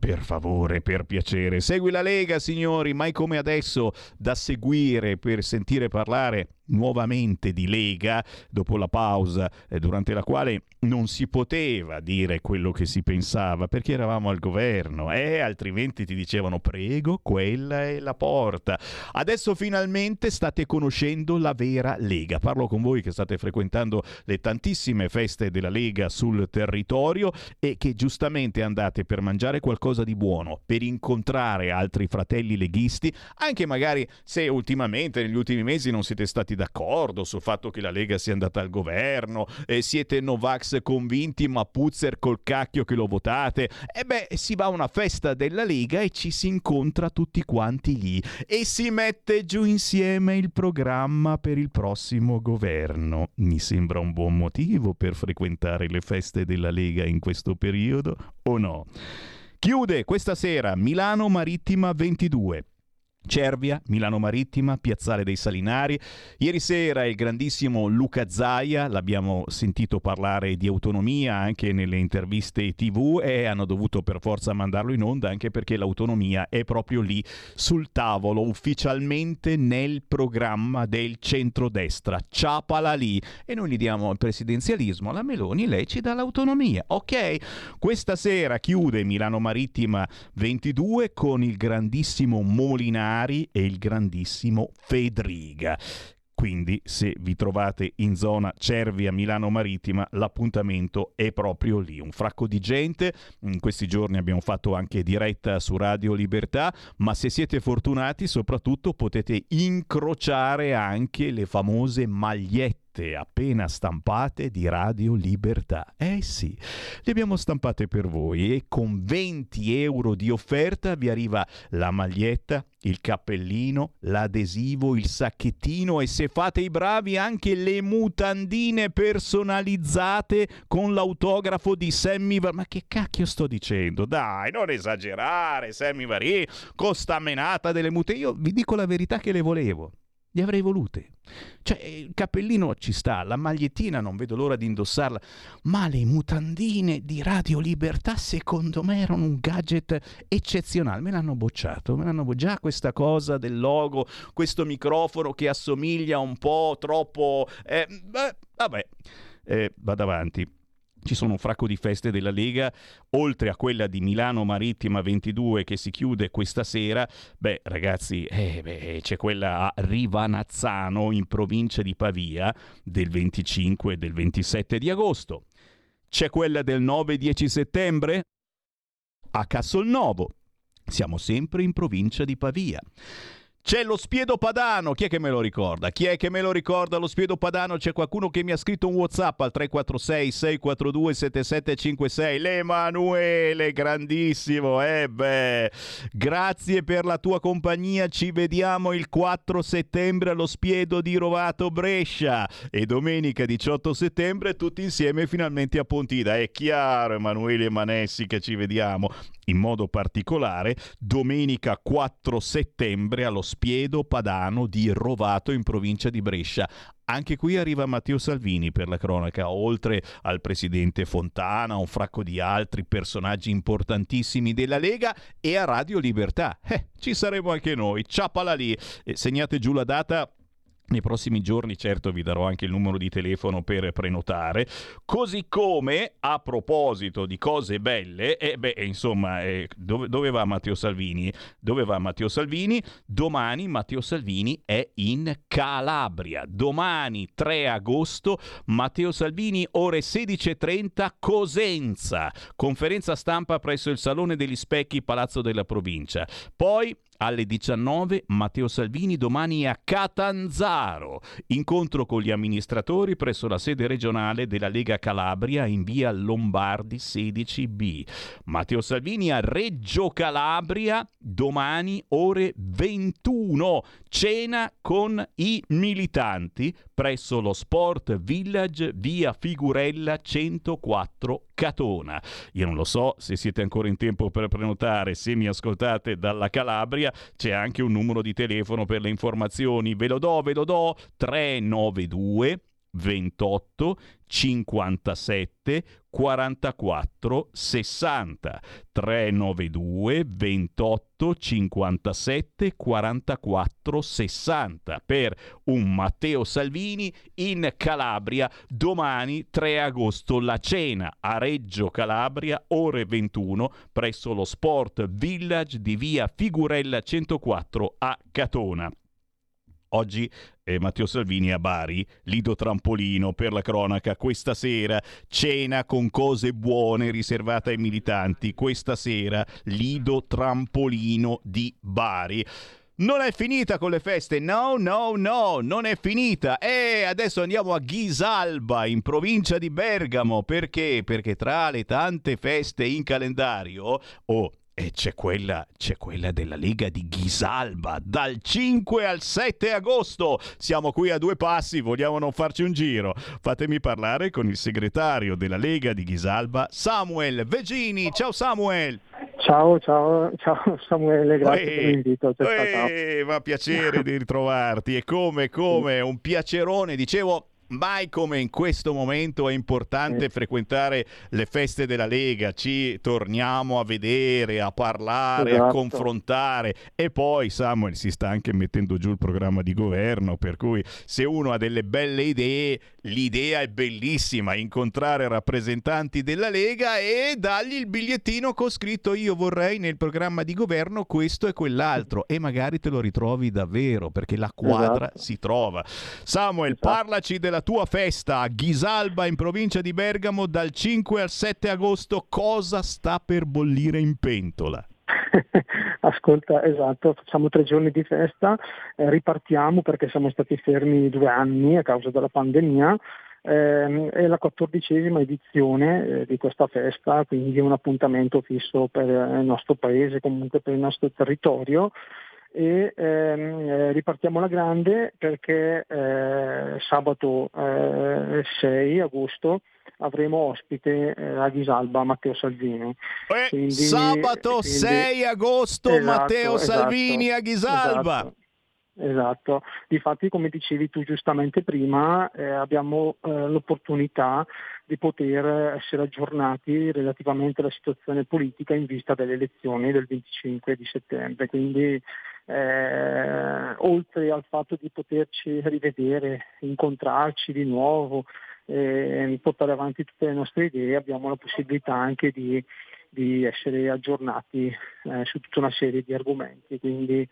Per favore, per piacere, segui la Lega, signori, mai come adesso da seguire per sentire parlare nuovamente di Lega dopo la pausa eh, durante la quale non si poteva dire quello che si pensava perché eravamo al governo e eh, altrimenti ti dicevano prego quella è la porta. Adesso finalmente state conoscendo la vera Lega. Parlo con voi che state frequentando le tantissime feste della Lega sul territorio e che giustamente andate per mangiare qualcosa di buono per incontrare altri fratelli leghisti anche magari se ultimamente negli ultimi mesi non siete stati d'accordo sul fatto che la Lega sia andata al governo, eh, siete Novax convinti ma Puzzer col cacchio che lo votate, e beh si va a una festa della Lega e ci si incontra tutti quanti lì e si mette giù insieme il programma per il prossimo governo. Mi sembra un buon motivo per frequentare le feste della Lega in questo periodo o no? Chiude questa sera Milano Marittima 22. Cervia, Milano Marittima, Piazzale dei Salinari. Ieri sera il grandissimo Luca Zaia, l'abbiamo sentito parlare di autonomia anche nelle interviste TV e hanno dovuto per forza mandarlo in onda anche perché l'autonomia è proprio lì sul tavolo, ufficialmente nel programma del centrodestra. Ciapala lì e noi gli diamo il presidenzialismo alla Meloni, lei ci dà l'autonomia. Ok, questa sera chiude Milano Marittima 22 con il grandissimo Molinari Molinari e il grandissimo Fedriga. Quindi se vi trovate in zona Cervia Milano Marittima, l'appuntamento è proprio lì. Un fracco di gente, in questi giorni abbiamo fatto anche diretta su Radio Libertà, ma se siete fortunati soprattutto potete incrociare anche le famose magliette appena stampate di Radio Libertà. Eh sì, le abbiamo stampate per voi e con 20 euro di offerta vi arriva la maglietta, il cappellino, l'adesivo, il sacchettino e se fate i bravi anche le mutandine personalizzate con l'autografo di Sammy Varie. Ma che cacchio sto dicendo? Dai, non esagerare, Sammy Varie, con sta menata delle mute. Io vi dico la verità che le volevo. Li avrei volute. Cioè, il cappellino ci sta, la magliettina non vedo l'ora di indossarla, ma le mutandine di Radio Libertà secondo me erano un gadget eccezionale. Me l'hanno bocciato, me l'hanno già questa cosa del logo, questo microfono che assomiglia un po' troppo... Eh, beh, vabbè, eh, vado avanti. Ci sono un fracco di feste della Lega, oltre a quella di Milano Marittima 22 che si chiude questa sera. Beh, ragazzi, eh, beh, c'è quella a Rivanazzano in provincia di Pavia del 25 e del 27 di agosto. C'è quella del 9 e 10 settembre a Castelnovo. Siamo sempre in provincia di Pavia. C'è lo spiedo padano, chi è che me lo ricorda? Chi è che me lo ricorda lo spiedo padano? C'è qualcuno che mi ha scritto un WhatsApp al 346 642 7756. L'Emanuele, grandissimo, eh beh. Grazie per la tua compagnia, ci vediamo il 4 settembre allo spiedo di Rovato Brescia e domenica 18 settembre tutti insieme finalmente a Pontida. È chiaro, Emanuele Manessi che ci vediamo in modo particolare domenica 4 settembre allo Spiedo Padano di Rovato in provincia di Brescia. Anche qui arriva Matteo Salvini per la cronaca, oltre al presidente Fontana, un fracco di altri personaggi importantissimi della Lega e a Radio Libertà. Eh, ci saremo anche noi. Ciapala lì. Eh, segnate giù la data nei prossimi giorni certo vi darò anche il numero di telefono per prenotare, così come a proposito di cose belle, e eh, beh insomma eh, dove, dove, va Matteo Salvini? Dove va Matteo Salvini? Domani Matteo Salvini è in Calabria, domani 3 agosto Matteo Salvini ore 16.30 Cosenza, conferenza stampa presso il Salone degli Specchi Palazzo della Provincia, poi alle 19 Matteo Salvini domani a Catanzaro. Incontro con gli amministratori presso la sede regionale della Lega Calabria in via Lombardi 16B. Matteo Salvini a Reggio Calabria domani ore 21. Cena con i militanti presso lo Sport Village via Figurella 104 Catona. Io non lo so se siete ancora in tempo per prenotare, se mi ascoltate dalla Calabria c'è anche un numero di telefono per le informazioni, ve lo do, ve lo do, 392 28 57 44 60 392 28 57 44 60 per un Matteo Salvini in Calabria domani 3 agosto la cena a Reggio Calabria ore 21 presso lo Sport Village di via Figurella 104 a Catona. Oggi eh, Matteo Salvini a Bari, Lido Trampolino per la cronaca, questa sera cena con cose buone riservata ai militanti, questa sera Lido Trampolino di Bari. non è finita con le feste, no, no, no, non è finita. E adesso andiamo a Ghisalba, in provincia di Bergamo, perché? Perché tra le tante feste in calendario, oh, e c'è quella, c'è quella della Lega di Ghisalba dal 5 al 7 agosto. Siamo qui a due passi, vogliamo non farci un giro. Fatemi parlare con il segretario della Lega di Ghisalba, Samuel Vegini. Ciao Samuel. Ciao, ciao, ciao Samuele, grazie Ehi, per l'invito. Ehi, va piacere di ritrovarti e come, come, un piacerone. Dicevo, mai come in questo momento è importante frequentare le feste della Lega, ci torniamo a vedere, a parlare, esatto. a confrontare e poi Samuel si sta anche mettendo giù il programma di governo, per cui se uno ha delle belle idee, l'idea è bellissima, incontrare rappresentanti della Lega e dargli il bigliettino con scritto io vorrei nel programma di governo questo e quell'altro e magari te lo ritrovi davvero perché la quadra esatto. si trova. Samuel, esatto. parlaci della la tua festa a Ghisalba in provincia di Bergamo dal 5 al 7 agosto. Cosa sta per bollire in pentola? Ascolta, esatto, facciamo tre giorni di festa, eh, ripartiamo perché siamo stati fermi due anni a causa della pandemia. Eh, è la quattordicesima edizione eh, di questa festa, quindi è un appuntamento fisso per il nostro paese, comunque per il nostro territorio e ehm, eh, ripartiamo alla grande perché eh, sabato eh, 6 agosto avremo ospite eh, a Ghisalba Matteo Salvini. Eh, quindi, sabato quindi, 6 agosto esatto, Matteo esatto, Salvini a Ghisalba. Esatto. Esatto, difatti come dicevi tu giustamente prima eh, abbiamo eh, l'opportunità di poter essere aggiornati relativamente alla situazione politica in vista delle elezioni del 25 di settembre, quindi eh, oltre al fatto di poterci rivedere, incontrarci di nuovo, eh, portare avanti tutte le nostre idee, abbiamo la possibilità anche di, di essere aggiornati eh, su tutta una serie di argomenti. Quindi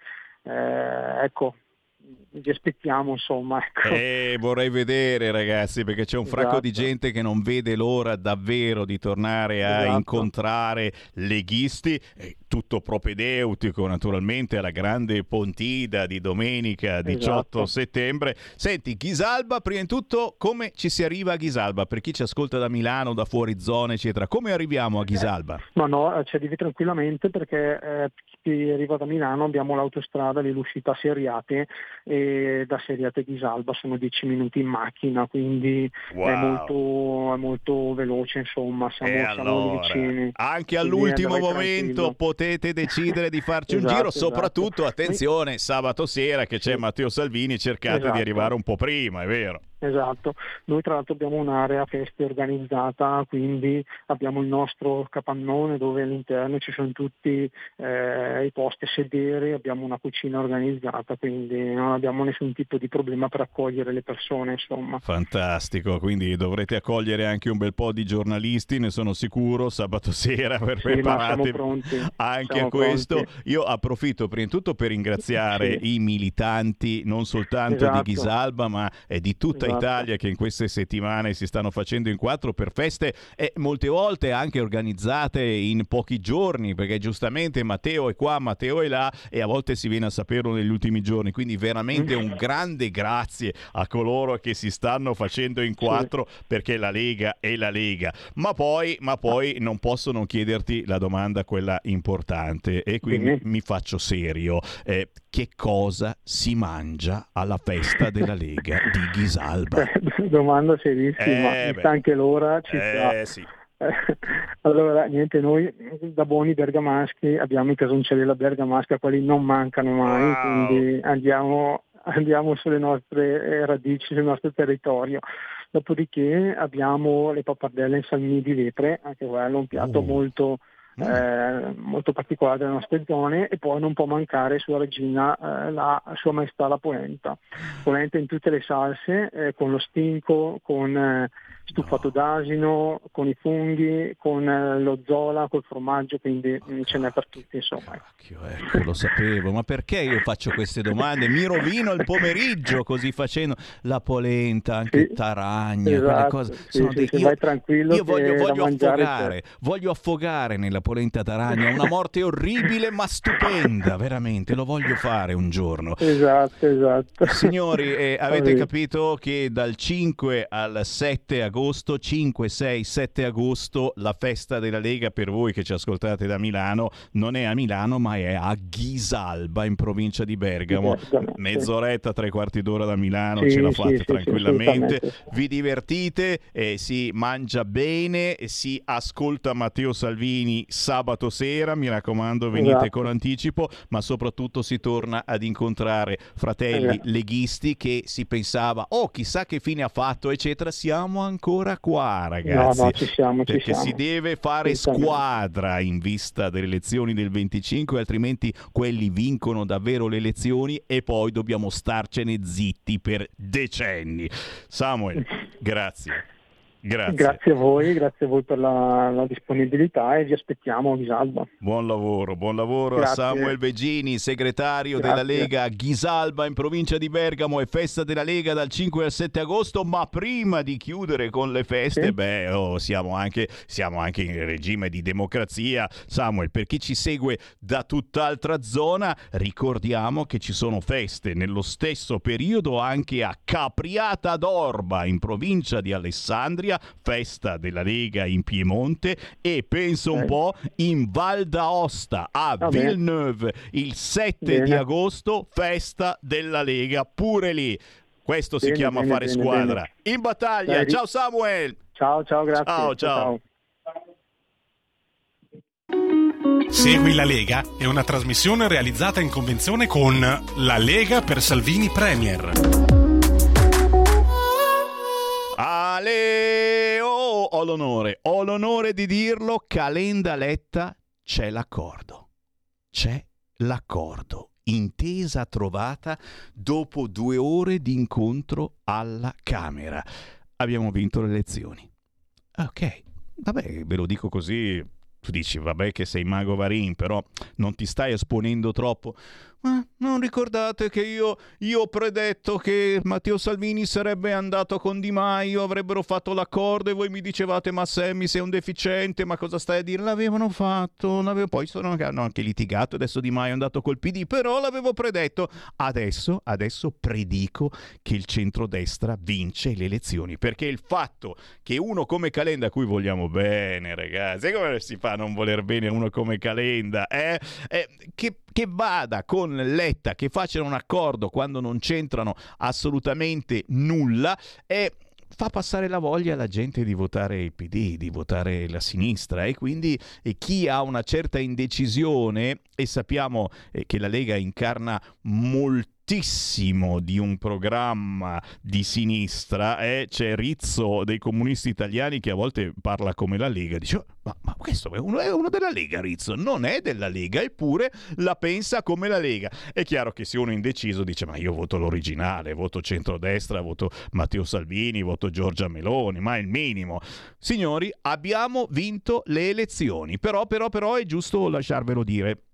eh, ecco, vi aspettiamo insomma. Ecco. Eh, vorrei vedere ragazzi perché c'è un esatto. fracco di gente che non vede l'ora davvero di tornare a esatto. incontrare leghisti, eh, tutto propedeutico naturalmente alla grande Pontida di domenica 18 esatto. settembre. Senti, Ghisalba, prima di tutto come ci si arriva a Ghisalba? Per chi ci ascolta da Milano, da fuori zone eccetera, come arriviamo a Ghisalba? Eh, ma no, ci arrivi tranquillamente perché eh, chi arriva da Milano abbiamo l'autostrada dell'uscita Seriate e da Seriate Ghisalba sono 10 minuti in macchina, quindi wow. è, molto, è, molto, veloce, insomma, siamo, e siamo vicini. Anche all'ultimo momento potete decidere di farci esatto, un giro, esatto. soprattutto attenzione, sabato sera che c'è Matteo Salvini, cercate esatto. di arrivare un po' prima, è vero. Esatto, noi tra l'altro abbiamo un'area feste organizzata, quindi abbiamo il nostro capannone dove all'interno ci sono tutti eh, i posti a sedere, abbiamo una cucina organizzata, quindi non abbiamo nessun tipo di problema per accogliere le persone. Insomma. Fantastico, quindi dovrete accogliere anche un bel po' di giornalisti, ne sono sicuro, sabato sera per sì, prepararvi anche siamo a questo. Pronti. Io approfitto prima di tutto per ringraziare sì. i militanti non soltanto esatto. di Ghisalba ma eh, di tutta. Italia che in queste settimane si stanno facendo in quattro per feste e molte volte anche organizzate in pochi giorni, perché giustamente Matteo è qua, Matteo è là e a volte si viene a saperlo negli ultimi giorni. Quindi veramente un grande grazie a coloro che si stanno facendo in quattro sì. perché la Lega è la Lega. Ma poi, ma poi non posso non chiederti la domanda, quella importante, e qui mi, mi faccio serio. Eh, che cosa si mangia alla festa della Lega di Ghisalba? Domanda serissima, eh, sta anche l'ora, ci eh, sta. Sì. allora, niente, noi da buoni bergamaschi abbiamo i casoncelli della bergamasca, quelli non mancano mai, wow. quindi andiamo, andiamo, sulle nostre eh, radici, sul nostro territorio. Dopodiché abbiamo le pappardelle in salmini di lepre, anche quello è un piatto uh. molto. Eh, molto particolare delle nostre zone e poi non può mancare sulla regina eh, la sua maestà la polenta. Polenta in tutte le salse, eh, con lo stinco, con eh, stufato d'asino, con i funghi, con eh, lo zola, col formaggio, quindi ce n'è per tutti, insomma. Ecco, ecco, lo sapevo, ma perché io faccio queste domande? Mi rovino il pomeriggio così facendo la polenta, anche sì, taragna, esatto, quelle cose. Sì, sì, dei... io, tranquillo io voglio, voglio affogare, voglio affogare nella polenta taragna, una morte orribile ma stupenda, veramente, lo voglio fare un giorno. Esatto, esatto. Signori, eh, avete capito che dal 5 al 7 agosto, 5, 6, 7 agosto, la festa della Lega per voi che ci ascoltate da Milano non è a Milano ma è a Ghisalba in provincia di Bergamo. Mezz'oretta, tre quarti d'ora da Milano, sì, ce la fate sì, tranquillamente. Sì, Vi divertite, eh, si mangia bene, si ascolta Matteo Salvini sabato sera, mi raccomando venite esatto. con anticipo, ma soprattutto si torna ad incontrare fratelli esatto. leghisti che si pensava, oh chissà che fine ha fatto, eccetera. Siamo ancora qua, ragazzi. No, no, ci siamo, ci perché siamo. si deve fare squadra in vista delle elezioni del 25, altrimenti quelli vincono davvero le elezioni e poi dobbiamo starcene zitti per decenni. Samuel, grazie. Grazie. grazie. a voi, grazie a voi per la, la, disponibilità e vi aspettiamo a Ghisalba. Buon lavoro, buon lavoro grazie. a Samuel Begini, segretario grazie. della Lega Ghisalba in provincia di Bergamo e festa della Lega dal 5 al 7 agosto, ma prima di chiudere con le feste, sì. beh, oh, siamo, anche, siamo anche in regime di democrazia. Samuel, per chi ci segue da tutt'altra zona, ricordiamo che ci sono feste nello stesso periodo anche a Capriata d'Orba in provincia di Alessandria Calabria, festa della Lega in Piemonte e penso un po' in Val d'Aosta a Villeneuve il 7 bene. di agosto, festa della Lega pure lì. Questo bene, si chiama bene, fare squadra. In battaglia. Ciao Samuel. Ciao, ciao, grazie. Ciao, ciao. Segui la Lega è una trasmissione realizzata in convenzione con La Lega per Salvini Premier. Ale, oh, ho l'onore, ho l'onore di dirlo, Calenda Letta, c'è l'accordo. C'è l'accordo. Intesa trovata dopo due ore di incontro alla Camera. Abbiamo vinto le elezioni. Ok, vabbè, ve lo dico così. Tu dici, vabbè che sei mago Varin, però non ti stai esponendo troppo. Ma non ricordate che io, io, ho predetto che Matteo Salvini sarebbe andato con Di Maio, avrebbero fatto l'accordo e voi mi dicevate ma Sammy sei un deficiente, ma cosa stai a dire? L'avevano fatto, l'avevo... poi sono, hanno anche litigato, adesso Di Maio è andato col PD, però l'avevo predetto. Adesso, adesso predico che il centrodestra vince le elezioni, perché il fatto che uno come Calenda, a cui vogliamo bene ragazzi, come si fa a non voler bene uno come Calenda, eh? eh che, che vada con Letta che facciano un accordo quando non c'entrano assolutamente nulla e fa passare la voglia alla gente di votare il PD, di votare la sinistra e quindi e chi ha una certa indecisione e sappiamo eh, che la Lega incarna molto moltissimo di un programma di sinistra eh? c'è Rizzo dei comunisti italiani che a volte parla come la Lega, dice ma, ma questo è uno, è uno, della Lega Rizzo, non è della Lega eppure la pensa come la Lega. È chiaro che se uno è indeciso dice ma io voto l'originale, voto centrodestra, voto Matteo Salvini, voto Giorgia Meloni, ma è il minimo. Signori, abbiamo vinto le elezioni, però però però è giusto lasciarvelo dire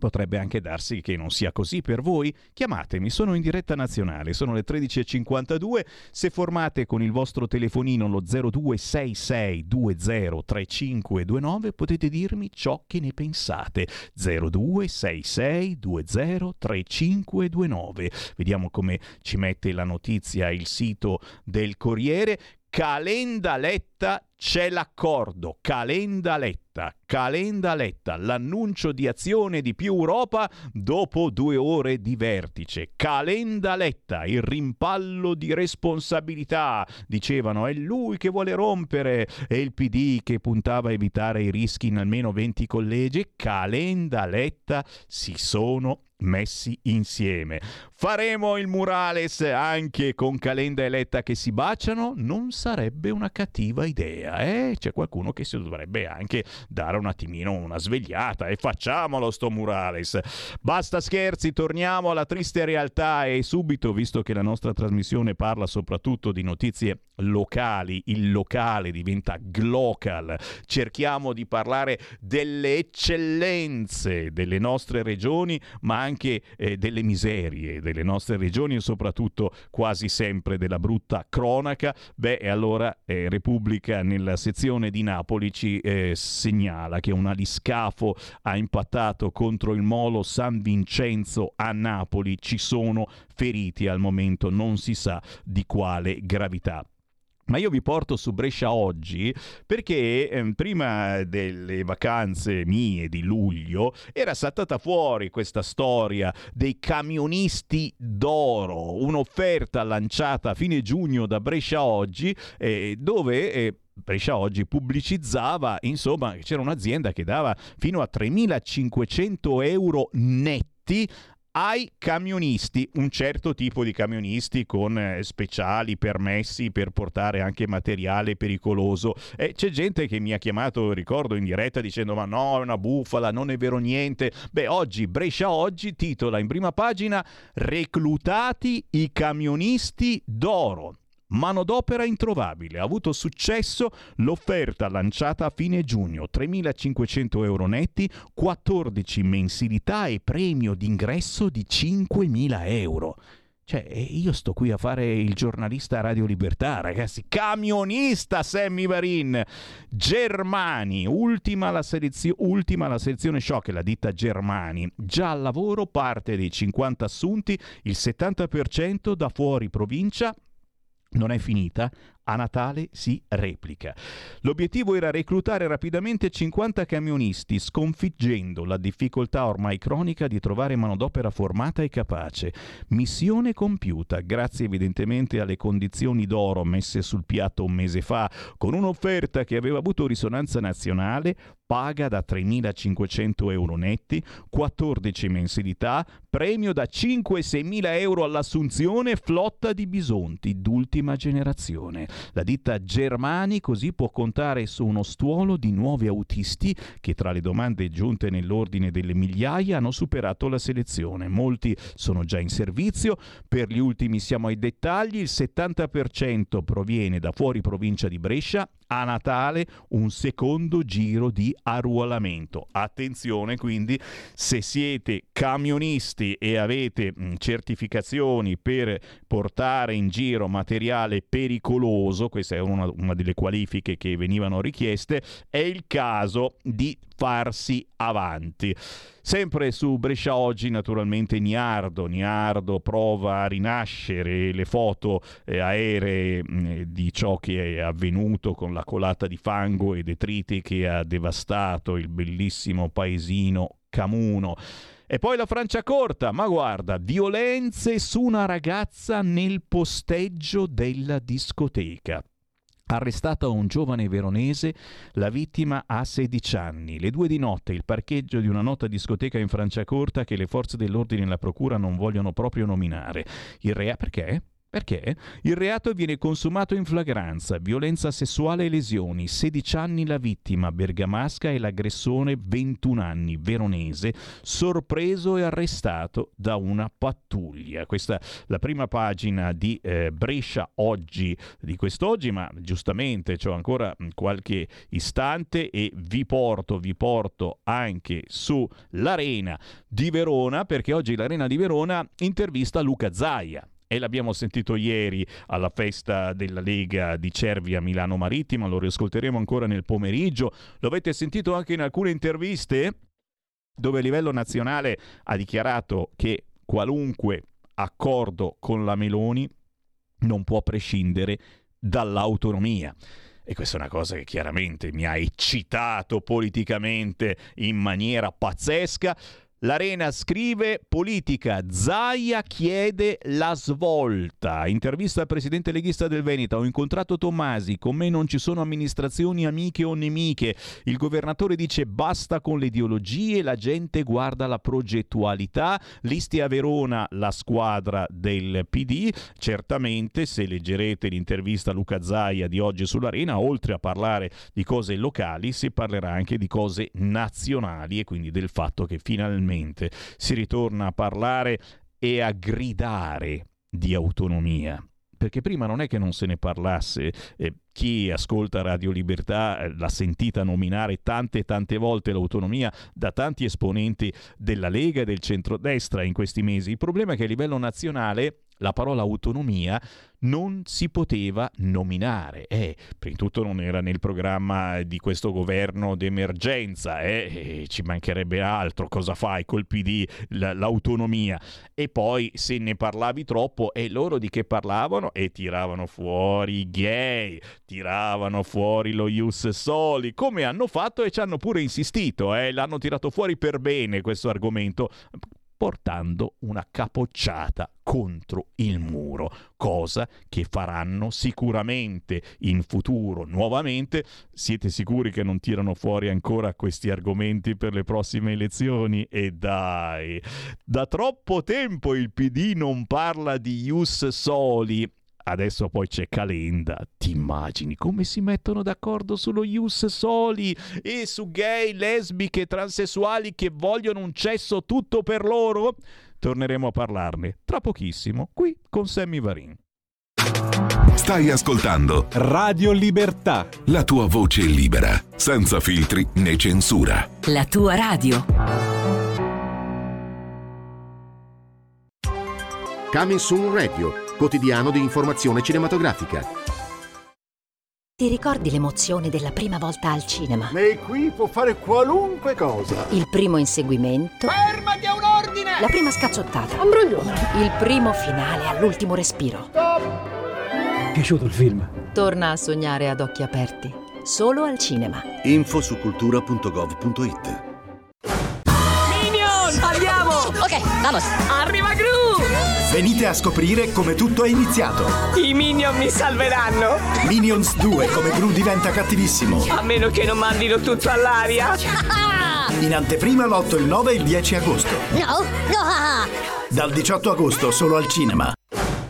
Potrebbe anche darsi che non sia così per voi. Chiamatemi, sono in diretta nazionale, sono le 13.52. Se formate con il vostro telefonino lo 0266203529 potete dirmi ciò che ne pensate. 0266203529. Vediamo come ci mette la notizia il sito del Corriere. Calenda Letta c'è l'accordo. Calenda Letta, Calenda Letta, l'annuncio di azione di più Europa dopo due ore di vertice. Calenda Letta, il rimpallo di responsabilità. Dicevano è lui che vuole rompere e il PD che puntava a evitare i rischi in almeno 20 collegi. Calenda Letta si sono messi insieme. Faremo il murales anche con Calenda e Letta che si baciano? Non sarebbe una cattiva idea, eh? C'è qualcuno che si dovrebbe anche dare un attimino una svegliata e facciamolo sto murales. Basta scherzi, torniamo alla triste realtà e subito, visto che la nostra trasmissione parla soprattutto di notizie locali, il locale diventa glocal. Cerchiamo di parlare delle eccellenze delle nostre regioni, ma anche eh, delle miserie delle nostre regioni e soprattutto quasi sempre della brutta cronaca. Beh, e allora eh, Repubblica nella sezione di Napoli ci eh, segnala che un aliscafo ha impattato contro il molo San Vincenzo a Napoli. Ci sono feriti al momento, non si sa di quale gravità. Ma io vi porto su Brescia oggi perché eh, prima delle vacanze mie di luglio era saltata fuori questa storia dei camionisti d'oro, un'offerta lanciata a fine giugno da Brescia oggi eh, dove... Eh, Brescia oggi pubblicizzava, insomma, c'era un'azienda che dava fino a 3.500 euro netti ai camionisti, un certo tipo di camionisti con eh, speciali permessi per portare anche materiale pericoloso. E c'è gente che mi ha chiamato, ricordo, in diretta dicendo ma no, è una bufala, non è vero niente. Beh, oggi, Brescia Oggi titola in prima pagina Reclutati i camionisti d'oro. Manodopera introvabile. Ha avuto successo l'offerta lanciata a fine giugno. 3.500 euro netti, 14 mensilità e premio d'ingresso di 5.000 euro. Cioè, io sto qui a fare il giornalista a Radio Libertà, ragazzi. Camionista Sammy Varin. Germani, ultima la, selezio- ultima la selezione shock, la ditta Germani. Già al lavoro parte dei 50 assunti, il 70% da fuori provincia non è finita, a Natale si replica. L'obiettivo era reclutare rapidamente 50 camionisti, sconfiggendo la difficoltà ormai cronica di trovare manodopera formata e capace. Missione compiuta, grazie evidentemente alle condizioni d'oro messe sul piatto un mese fa, con un'offerta che aveva avuto risonanza nazionale, paga da 3.500 euro netti, 14 mensilità, premio da 5-6 mila euro all'assunzione, flotta di bisonti d'ultima generazione. La ditta Germani così può contare su uno stuolo di nuovi autisti che tra le domande giunte nell'ordine delle migliaia hanno superato la selezione. Molti sono già in servizio, per gli ultimi siamo ai dettagli, il 70% proviene da fuori provincia di Brescia, a Natale un secondo giro di arruolamento. Attenzione quindi, se siete camionisti e avete certificazioni per portare in giro materiale pericoloso, questa è una, una delle qualifiche che venivano richieste, è il caso di farsi avanti. Sempre su Brescia Oggi, naturalmente Niardo. Niardo prova a rinascere le foto eh, aeree mh, mm, di ciò che è avvenuto con la colata di fango e detriti che ha devastato il bellissimo paesino Camuno. E poi la Francia corta, ma guarda, violenze su una ragazza nel posteggio della discoteca. Arrestato un giovane veronese, la vittima ha 16 anni. Le due di notte, il parcheggio di una nota discoteca in Franciacorta che le forze dell'ordine e la procura non vogliono proprio nominare. Il rea perché? Perché? Il reato viene consumato in flagranza, violenza sessuale e lesioni, 16 anni la vittima, bergamasca e l'aggressore 21 anni, veronese, sorpreso e arrestato da una pattuglia. Questa è la prima pagina di eh, Brescia oggi, di quest'oggi, ma giustamente ho ancora mm, qualche istante e vi porto, vi porto anche sull'Arena di Verona, perché oggi l'Arena di Verona intervista Luca Zaia e l'abbiamo sentito ieri alla festa della Lega di Cervia Milano Marittima, lo riascolteremo ancora nel pomeriggio, lo avete sentito anche in alcune interviste dove a livello nazionale ha dichiarato che qualunque accordo con la Meloni non può prescindere dall'autonomia. E questa è una cosa che chiaramente mi ha eccitato politicamente in maniera pazzesca. L'Arena scrive politica, Zaia chiede la svolta. Intervista al presidente leghista del Veneto, ho incontrato Tommasi, con me non ci sono amministrazioni amiche o nemiche. Il governatore dice basta con le ideologie, la gente guarda la progettualità. Listi a Verona, la squadra del PD. Certamente se leggerete l'intervista a Luca Zaia di oggi sull'Arena, oltre a parlare di cose locali, si parlerà anche di cose nazionali e quindi del fatto che finalmente finalmente si ritorna a parlare e a gridare di autonomia perché prima non è che non se ne parlasse. Eh, chi ascolta Radio Libertà eh, l'ha sentita nominare tante e tante volte l'autonomia da tanti esponenti della Lega e del centrodestra in questi mesi. Il problema è che a livello nazionale la parola autonomia non si poteva nominare. Eh, prima di tutto non era nel programma di questo governo d'emergenza, eh, ci mancherebbe altro, cosa fai col PD, l- l'autonomia. E poi se ne parlavi troppo, e loro di che parlavano? E tiravano fuori i gay, tiravano fuori lo Ius Soli, come hanno fatto e ci hanno pure insistito, eh, l'hanno tirato fuori per bene questo argomento portando una capocciata contro il muro, cosa che faranno sicuramente in futuro nuovamente. Siete sicuri che non tirano fuori ancora questi argomenti per le prossime elezioni? E dai, da troppo tempo il PD non parla di Ius Soli Adesso poi c'è Calenda. Ti immagini come si mettono d'accordo sullo Ius Soli e su gay, lesbiche, transessuali che vogliono un cesso tutto per loro? Torneremo a parlarne tra pochissimo qui con Sammy Varin. Stai ascoltando Radio Libertà. La tua voce libera, senza filtri né censura. La tua radio. Coming Soon Radio quotidiano di informazione cinematografica. Ti ricordi l'emozione della prima volta al cinema? Lei qui può fare qualunque cosa. Il primo inseguimento. Fermati a un ordine! La prima scazzottata. Ambroglione. Il primo finale all'ultimo respiro. Stop! Piaciuto il film? Torna a sognare ad occhi aperti. Solo al cinema. Info su cultura.gov.it Minion! Andiamo! Ok, vamos! Arriva Gru! Venite a scoprire come tutto è iniziato. I Minion mi salveranno. Minions 2, come Gru diventa cattivissimo. A meno che non mandino tutto all'aria. In anteprima l'8, il 9 e il 10 agosto. No, no. Dal 18 agosto solo al cinema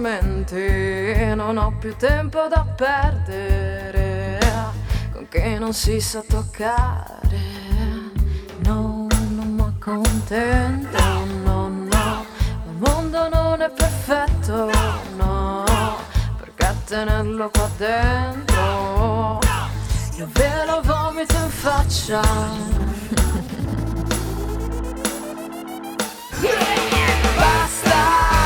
Tormenti non ho più tempo da perdere. Con chi non si sa toccare. No, non mi accontento no, no. Il mondo non è perfetto no. Perché tenerlo qua dentro? Io ve lo vomito in faccia. Basta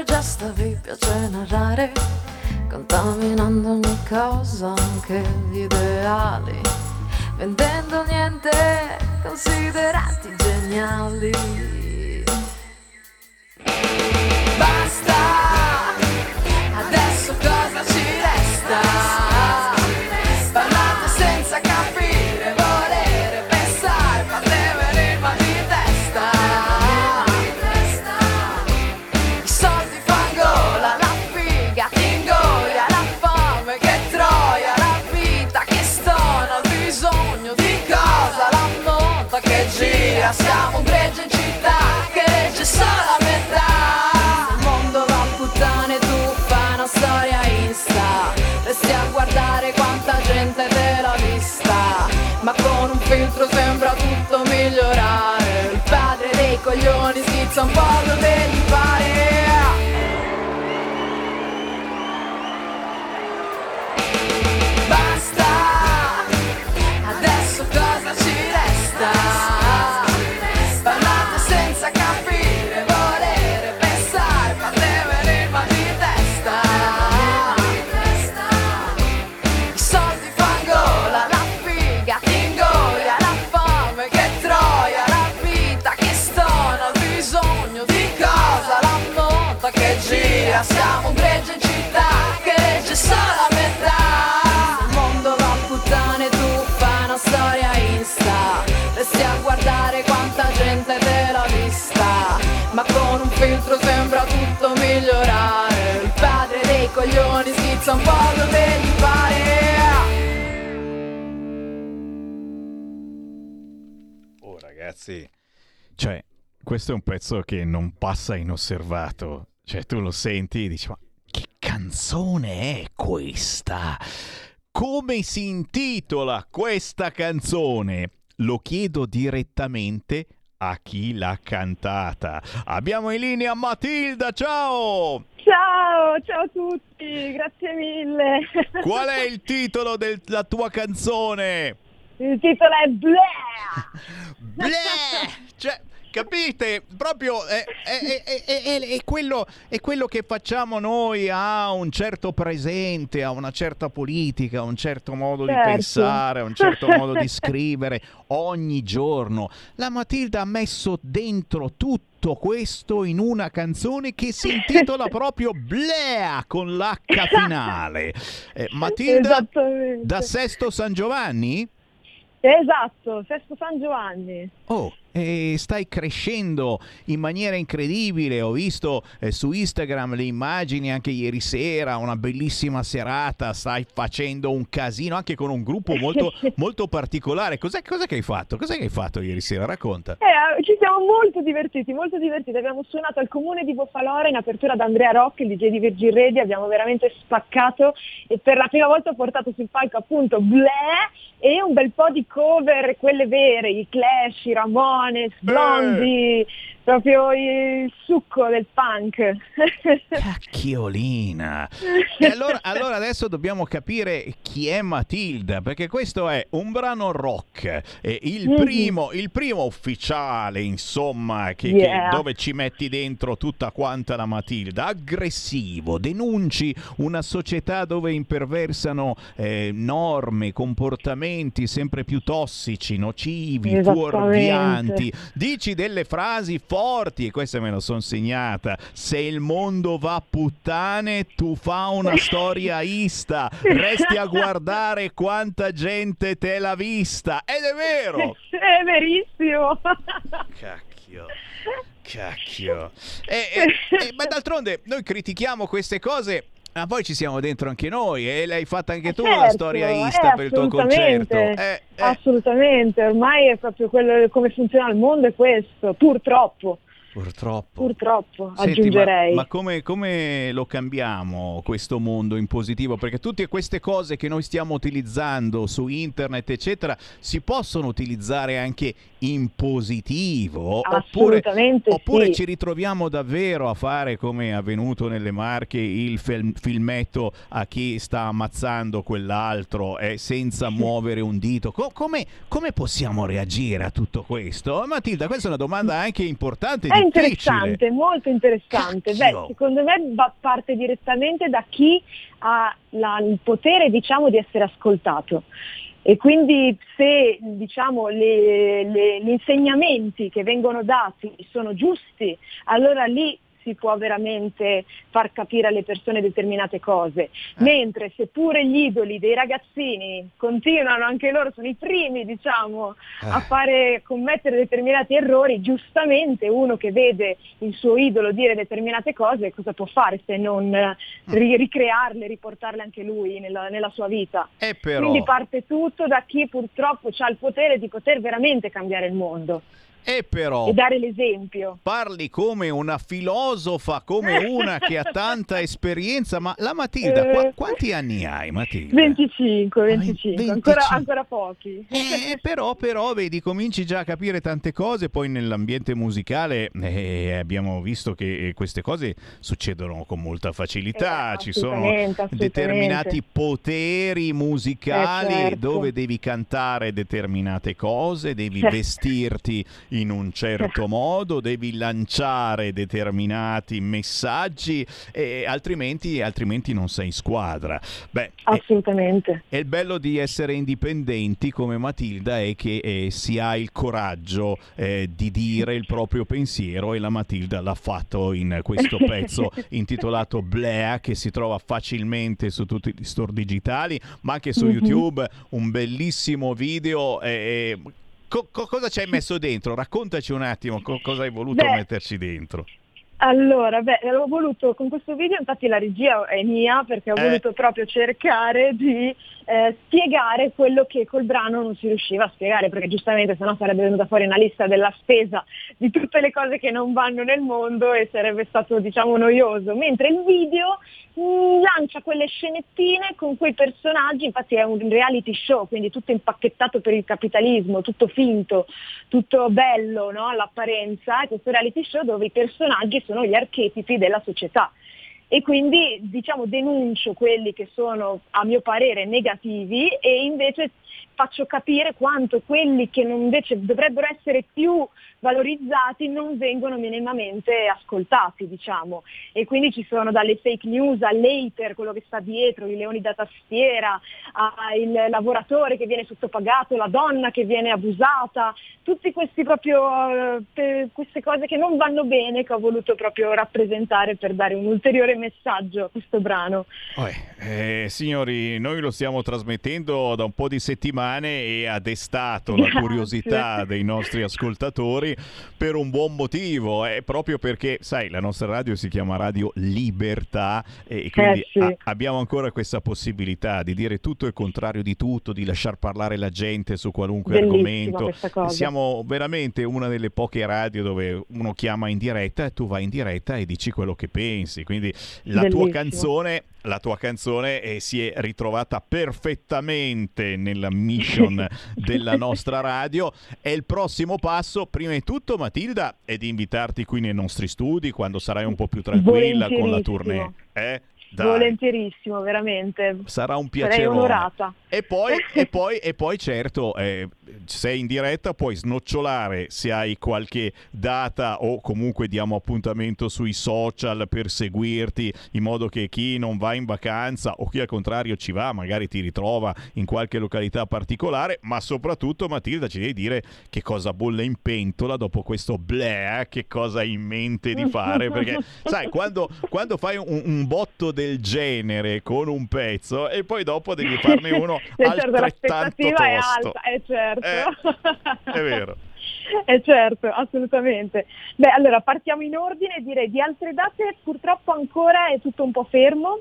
vostre gesta vi piace narrare, contaminando ogni cosa, anche gli ideali, vendendo niente, considerati geniali. Basta, adesso cosa ci resta? Padre dei coglioni schizza un po' dove gli un po' dove gli pare. Oh ragazzi, cioè, questo è un pezzo che non passa inosservato cioè tu lo senti e dici ma che canzone è questa? Come si intitola questa canzone? Lo chiedo direttamente a chi l'ha cantata. Abbiamo in linea Matilda, ciao! Ciao, ciao a tutti, grazie mille. Qual è il titolo della tua canzone? Il titolo è Bleh! Bleh! Cioè, Capite? Proprio è, è, è, è, quello, è quello che facciamo noi a un certo presente, a una certa politica, a un certo modo certo. di pensare, a un certo modo di scrivere ogni giorno. La Matilda ha messo dentro tutto questo in una canzone che si intitola proprio Blea con l'H finale. Eh, Matilda da Sesto San Giovanni? Esatto, Sesto San Giovanni. Oh, e stai crescendo in maniera incredibile. Ho visto eh, su Instagram le immagini anche ieri sera, una bellissima serata. Stai facendo un casino anche con un gruppo molto, molto particolare. Cos'è, cos'è, che hai fatto? Cos'è che hai fatto ieri sera? Racconta. Eh, ci siamo molto divertiti, molto divertiti. Abbiamo suonato al comune di Boffalora in apertura da Andrea Rock, il DJ di Virgin Radio. Abbiamo veramente spaccato e per la prima volta ho portato sul palco appunto Bleh e un bel po' di cover, quelle vere, i Clash, i Ramones, Blondie, proprio il succo del punk. Cacchiolina! E allora, allora, adesso dobbiamo capire chi è Matilda, perché questo è un brano rock, il, mm-hmm. primo, il primo ufficiale, insomma, che, yeah. che, dove ci metti dentro tutta quanta la Matilda, aggressivo, denunci una società dove imperversano eh, norme, comportamenti sempre più tossici, nocivi, fuorvianti, dici delle frasi forti e questa me la sono segnata. Se il mondo va a puttane, tu fa una storia ista. Resti a guardare quanta gente te l'ha vista. Ed è vero! È verissimo. Cacchio. Cacchio. E, e, e, ma d'altronde noi critichiamo queste cose ma poi ci siamo dentro anche noi e l'hai fatta anche tu certo, la storia Ista eh, per il tuo concerto. Eh, eh. Assolutamente, ormai è proprio quello come funziona il mondo è questo, purtroppo. Purtroppo. Purtroppo, Senti, aggiungerei. Ma, ma come, come lo cambiamo questo mondo in positivo? Perché tutte queste cose che noi stiamo utilizzando su internet, eccetera, si possono utilizzare anche in positivo? Oppure, Assolutamente oppure sì. ci ritroviamo davvero a fare come è avvenuto nelle Marche il film- filmetto a chi sta ammazzando quell'altro eh, senza muovere un dito? Co- come, come possiamo reagire a tutto questo? Matilda, questa è una domanda anche importante e È difficile. Interessante, molto interessante. Beh, secondo me parte direttamente da chi ha la- il potere, diciamo, di essere ascoltato. E quindi se diciamo, le- le- gli insegnamenti che vengono dati sono giusti, allora lì si può veramente far capire alle persone determinate cose. Mentre se pure gli idoli dei ragazzini continuano, anche loro sono i primi, diciamo, a Eh. fare commettere determinati errori, giustamente uno che vede il suo idolo dire determinate cose, cosa può fare se non eh, ri- ricrearle, riportarle anche lui nella, nella sua vita? Eh, però- Quindi parte tutto da chi purtroppo ha il potere di poter veramente cambiare il mondo E però e dare l'esempio. parli come una filosofa, come una che ha tanta esperienza, ma la Matilda, Eh. qua- quanti anni hai Matilda? 25, 25, Ancora, 25. ancora pochi. Eh, però, però, vedi, cominci già a capire tante cose, poi nell'ambiente musicale eh, abbiamo visto che eh, queste cose succedono con molta facilità, ci sono assolutamente, determinati poteri musicali Eh, certo. dove devi cantare determinate cose, devi vestirti in un certo modo, devi lanciare determinati messaggi, e altrimenti, altrimenti non sei in squadra. Beh, Assolutamente. e il bello di essere indipendenti come Matilda è che eh, si ha il coraggio eh, di dire il proprio pensiero e la Matilda l'ha fatto in questo pezzo intitolato Blea che si trova facilmente su tutti gli store digitali ma anche su Mhm. YouTube, un bellissimo video. eh, co- co- cosa ci hai messo dentro? Raccontaci un attimo co- cosa hai voluto Beh, metterci dentro. Allora, beh, ho voluto con questo video, infatti la regia è mia perché ho Eh. voluto proprio cercare di eh, spiegare quello che col brano non si riusciva a spiegare, perché giustamente sennò sarebbe venuta fuori una lista della spesa di tutte le cose che non vanno nel mondo e sarebbe stato diciamo noioso, mentre il video mh, lancia quelle scenettine con quei personaggi, infatti è un reality show, quindi tutto impacchettato per il capitalismo, tutto finto, tutto bello no? all'apparenza, è questo reality show dove i personaggi sono gli archetipi della società. E quindi diciamo denuncio quelli che sono a mio parere negativi e invece faccio capire quanto quelli che invece dovrebbero essere più valorizzati non vengono minimamente ascoltati, diciamo. E quindi ci sono dalle fake news all'hater, quello che sta dietro, i leoni da tastiera, al lavoratore che viene sottopagato, la donna che viene abusata, proprio eh, queste cose che non vanno bene che ho voluto proprio rappresentare per dare un ulteriore messaggio a questo brano. Eh, signori, noi lo stiamo trasmettendo da un po' di settimane e ha destato la curiosità dei nostri ascoltatori per un buon motivo, è proprio perché, sai, la nostra radio si chiama Radio Libertà e quindi Eh, sì. a- abbiamo ancora questa possibilità di dire tutto il contrario di tutto, di lasciar parlare la gente su qualunque Bellissima argomento. Siamo veramente una delle poche radio dove uno chiama in diretta e tu vai in diretta e dici quello che pensi, quindi la tua Bellissimo. canzone la tua canzone eh, si è ritrovata perfettamente nella mission della nostra radio e il prossimo passo, prima di tutto Matilda, è di invitarti qui nei nostri studi quando sarai un po' più tranquilla con la tournée. Eh? Dai. Volentierissimo, veramente. Sarà un piacere. E poi, e poi, e poi certo, eh, sei in diretta, puoi snocciolare se hai qualche data o comunque diamo appuntamento sui social per seguirti, in modo che chi non va in vacanza o chi al contrario ci va, magari ti ritrova in qualche località particolare, ma soprattutto Matilda ci devi dire che cosa bolle in pentola dopo questo bleh, che cosa hai in mente di fare, perché sai, quando, quando fai un, un botto del genere con un pezzo e poi dopo devi farne uno Eh, altrettanto l'aspettativa è tosto. alta, è certo. È vero. Eh certo, assolutamente. Beh, allora partiamo in ordine, direi di altre date purtroppo ancora è tutto un po' fermo.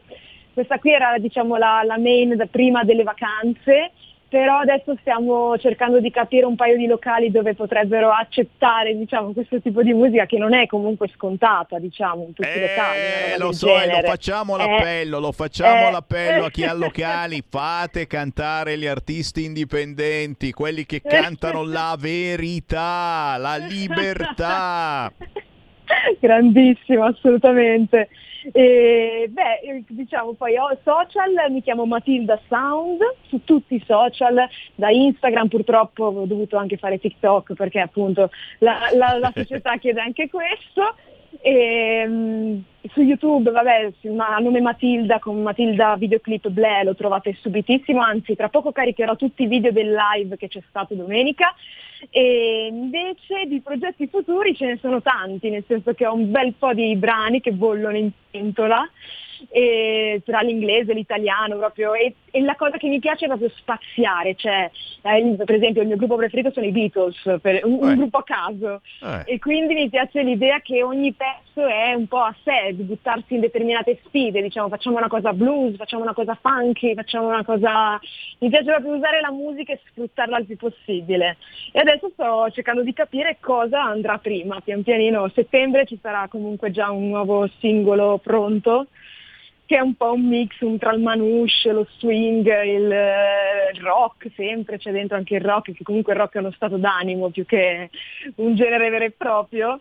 Questa qui era diciamo la, la main da prima delle vacanze però adesso stiamo cercando di capire un paio di locali dove potrebbero accettare diciamo, questo tipo di musica che non è comunque scontata diciamo, in tutti i locali. Eh, lo del so, e lo genere. facciamo Eh, l'appello, lo facciamo eh, l'appello a chi ha eh. locali, fate cantare gli artisti indipendenti, quelli che cantano la verità, la libertà. Grandissimo, assolutamente. E, beh, eh, diciamo poi ho social, mi chiamo Matilda Sound su tutti i social, da Instagram purtroppo ho dovuto anche fare TikTok perché appunto la, la- la società chiede anche questo. E, mm, su YouTube, vabbè, a nome Matilda con Matilda videoclip Ble lo trovate subitissimo, anzi tra poco caricherò tutti i video del live che c'è stato domenica e invece di progetti futuri ce ne sono tanti, nel senso che ho un bel po' di brani che bollono in pentola e tra l'inglese e l'italiano proprio e, e la cosa che mi piace è proprio spaziare, cioè eh, per esempio il mio gruppo preferito sono i Beatles, per- un, un Eh. gruppo a caso Eh. e quindi mi piace l'idea che ogni pezzo è un po' a sé, di buttarsi in determinate sfide, diciamo facciamo una cosa blues, facciamo una cosa funky, facciamo una cosa... Mi piace proprio usare la musica e sfruttarla il più possibile. E adesso sto cercando di capire cosa andrà prima, pian pianino. Settembre ci sarà comunque già un nuovo singolo pronto che è un po' un mix un tra il manouche, lo swing, il, eh, il rock sempre, c'è dentro anche il rock, che comunque il rock è uno stato d'animo più che un genere vero e proprio.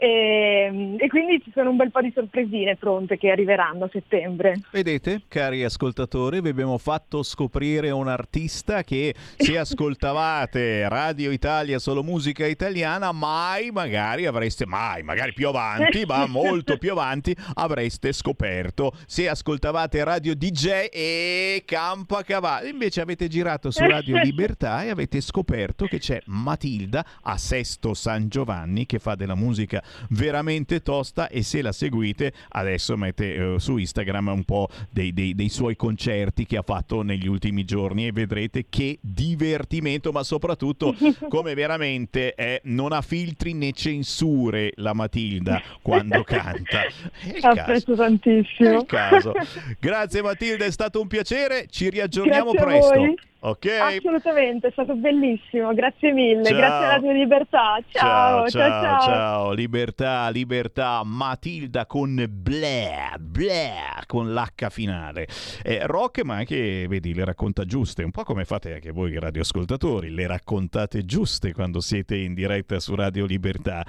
E, e quindi ci sono un bel po' di sorpresine pronte che arriveranno a settembre. Vedete, cari ascoltatori, vi abbiamo fatto scoprire un artista che se ascoltavate Radio Italia solo musica italiana, mai magari avreste, mai, magari più avanti, ma molto più avanti, avreste scoperto. Se ascoltavate Radio DJ e campo a cavallo, invece avete girato su Radio Libertà e avete scoperto che c'è Matilda a Sesto San Giovanni che fa della musica veramente tosta e se la seguite adesso mette eh, su Instagram un po' dei, dei- dei suoi concerti che ha fatto negli ultimi giorni e vedrete che divertimento ma soprattutto come veramente è, non ha filtri né censure la Matilda quando canta È. Apprezzo tantissimo. È il caso. Grazie Matilda, è stato un piacere, ci riaggiorniamo presto. voi. Ok? Assolutamente, è stato bellissimo, grazie mille, Ciao. grazie a Radio Libertà. Ciao, ciao, ciao. ciao. Libertà, libertà, Matilda con bleh, bleh, con l'H finale. Eh, rock, ma anche, vedi, le racconta giuste, un po' come fate anche voi radioascoltatori, le raccontate giuste quando siete in diretta su Radio Libertà.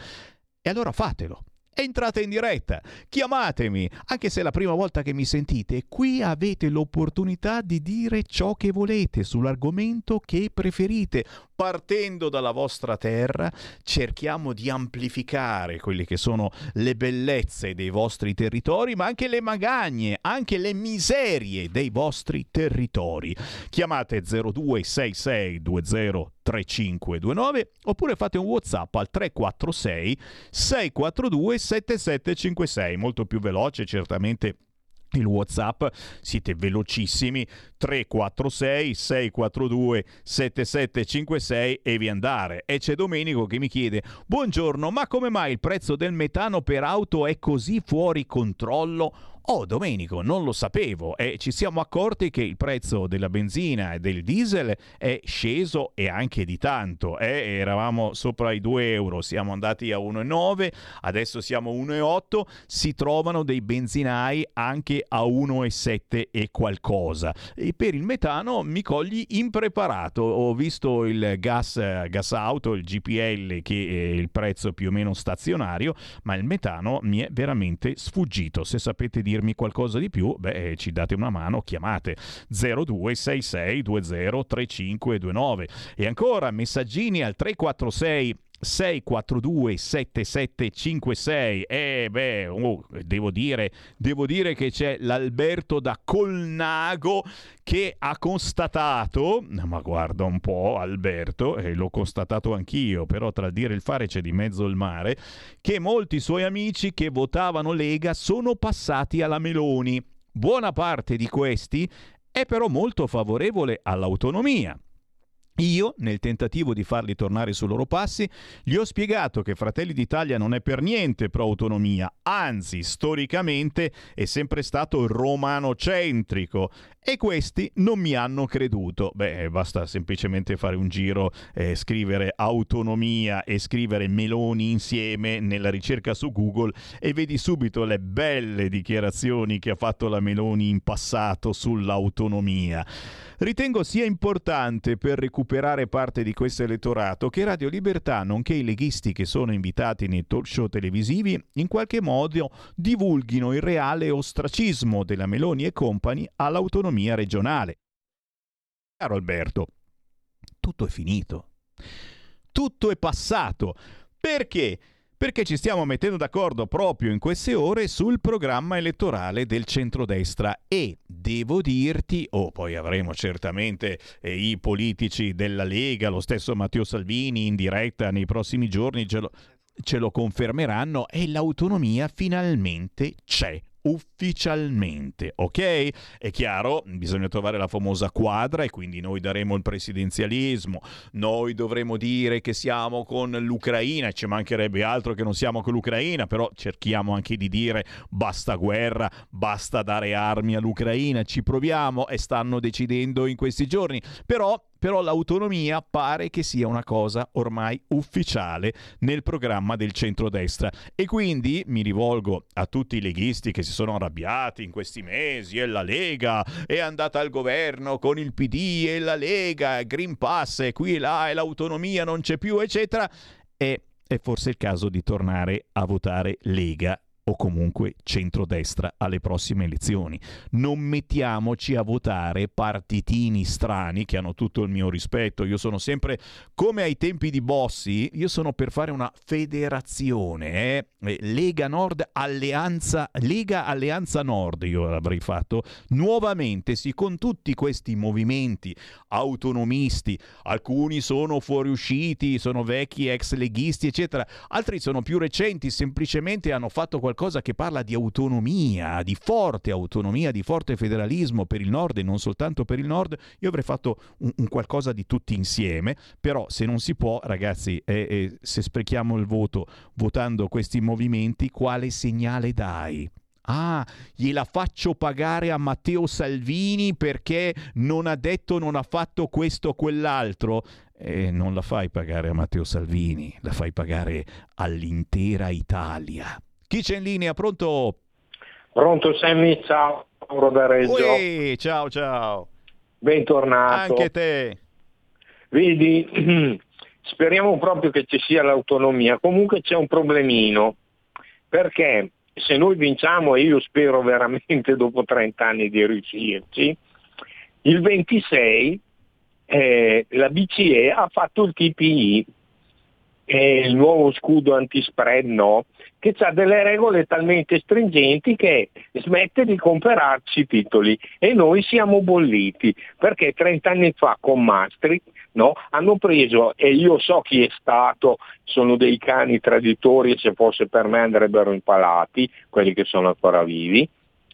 E allora fatelo. Entrate in diretta, chiamatemi, anche se è la prima volta che mi sentite, qui avete l'opportunità di dire ciò che volete sull'argomento che preferite. Partendo dalla vostra terra, cerchiamo di amplificare quelle che sono le bellezze dei vostri territori, ma anche le magagne, anche le miserie dei vostri territori. Chiamate 026620 3529 oppure fate un WhatsApp al 346 642 7756, molto più veloce certamente il WhatsApp, siete velocissimi 346 642 7756 e vi andare. E c'è Domenico che mi chiede: "Buongiorno, ma come mai il prezzo del metano per auto è così fuori controllo?" Oh Domenico, non lo sapevo e ci siamo accorti che il prezzo della benzina e del diesel è sceso e anche di tanto. eh. Eravamo sopra i 2 euro, siamo andati a 1,9, adesso siamo a 1,8, si trovano dei benzinai anche a 1,7 e qualcosa. E per il metano mi cogli impreparato, ho visto il gas, gas auto, il GPL che è il prezzo più o meno stazionario, ma il metano mi è veramente sfuggito. Se sapete dirmi qualcosa di più, beh, ci date una mano, chiamate 0266203529 e ancora messaggini al 346 642 7756 e beh oh, devo dire devo dire che c'è l'Alberto da Colnago che ha constatato ma guarda un po' Alberto e l'ho constatato anch'io però tra il dire e il fare c'è di mezzo il mare che molti suoi amici che votavano Lega sono passati alla Meloni. Buona parte di questi è però molto favorevole all'autonomia Io, nel tentativo di farli tornare sui loro passi, gli ho spiegato che Fratelli d'Italia non è per niente pro-autonomia, anzi, storicamente è sempre stato romanocentrico e questi non mi hanno creduto. Beh, basta semplicemente fare un giro, eh, scrivere autonomia e scrivere Meloni insieme nella ricerca su Google e vedi subito le belle dichiarazioni che ha fatto la Meloni in passato sull'autonomia. Ritengo sia importante per recuperare parte di questo elettorato che Radio Libertà, nonché i leghisti che sono invitati nei talk show televisivi, in qualche modo divulghino il reale ostracismo della Meloni e compagni all'autonomia regionale. Caro Alberto, tutto è finito. Tutto è passato. Perché? Perché ci stiamo mettendo d'accordo proprio in queste ore sul programma elettorale del centrodestra. E devo dirti, o oh, poi avremo certamente eh, i politici della Lega, lo stesso Matteo Salvini in diretta nei prossimi giorni ce lo, ce lo confermeranno e l'autonomia finalmente c'è ufficialmente, ok? È chiaro, bisogna trovare la famosa quadra e quindi noi daremo il presidenzialismo, noi dovremo dire che siamo con l'Ucraina, ci mancherebbe altro che non siamo con l'Ucraina, però cerchiamo anche di dire basta guerra, basta dare armi all'Ucraina, ci proviamo e stanno decidendo in questi giorni, però però l'autonomia pare che sia una cosa ormai ufficiale nel programma del centrodestra. E quindi mi rivolgo a tutti i leghisti che si sono arrabbiati in questi mesi e la Lega è andata al governo con il PD e la Lega, Green Pass e qui e là e l'autonomia non c'è più eccetera. E è forse il caso di tornare a votare Lega o comunque centrodestra alle prossime elezioni. Non mettiamoci a votare partitini strani che hanno tutto il mio rispetto. Io sono sempre come ai tempi di Bossi, io sono per fare una federazione, eh? eh Lega Nord Alleanza Lega Alleanza Nord, io l'avrei fatto nuovamente, sì, con tutti questi movimenti autonomisti, alcuni sono fuoriusciti, sono vecchi ex leghisti, eccetera, altri sono più recenti, semplicemente hanno fatto qualcosa qualcosa che parla di autonomia, di forte autonomia, di forte federalismo per il nord e non soltanto per il nord, io avrei fatto un, un qualcosa di tutti insieme, però se non si può, ragazzi, eh, eh, se sprechiamo il voto votando questi movimenti, quale segnale dai? Ah, gliela faccio pagare a Matteo Salvini perché non ha detto, non ha fatto questo o quell'altro. E non la fai pagare a Matteo Salvini, la fai pagare all'intera Italia. Chi c'è in linea? Pronto? Pronto Sammy, ciao, Mauro da Reggio. Ui, ciao, ciao. Bentornato. Anche te. Vedi, speriamo proprio che ci sia l'autonomia. Comunque c'è un problemino, perché se noi vinciamo, e io spero veramente dopo 30 anni di riuscirci, il 26 eh, la BCE ha fatto il TPI, eh, il nuovo scudo antispread no, che ha delle regole talmente stringenti che smette di comprarci titoli e noi siamo bolliti perché 30 anni fa con Maastricht no, hanno preso, e io so chi è stato, sono dei cani traditori e se fosse per me andrebbero impalati, quelli che sono ancora vivi,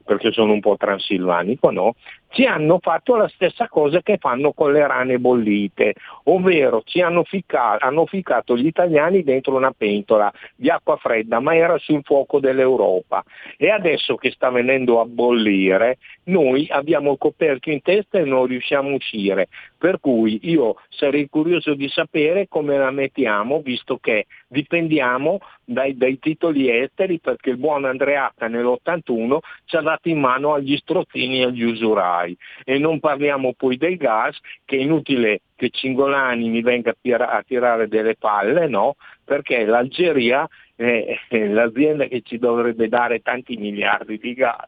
perché sono un po' transilvanico, no? Ci hanno fatto la stessa cosa che fanno con le rane bollite, ovvero ci hanno ficcato, hanno ficcato gli italiani dentro una pentola di acqua fredda, ma era sul fuoco dell'Europa. E adesso che sta venendo a bollire, noi abbiamo il coperchio in testa e non riusciamo a uscire. Per cui io sarei curioso di sapere come la mettiamo, visto che dipendiamo dai, dai titoli esteri, perché il buon Andreatta nell'81 ci ha dato in mano agli strozzini e agli usurai fai. E non parliamo poi del gas, che è inutile che Cingolani mi venga a tirare delle palle, no? Perché l'Algeria è l'azienda che ci dovrebbe dare tanti miliardi di gas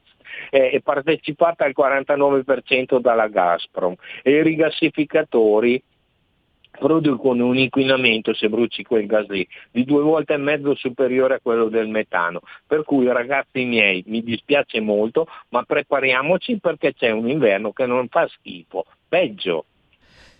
è partecipata al 49% dalla Gazprom e i rigassificatori producono un inquinamento se bruci quel gas lì di due volte e mezzo superiore a quello del metano. Per cui ragazzi miei, mi dispiace molto, ma prepariamoci perché c'è un inverno che non fa schifo, peggio.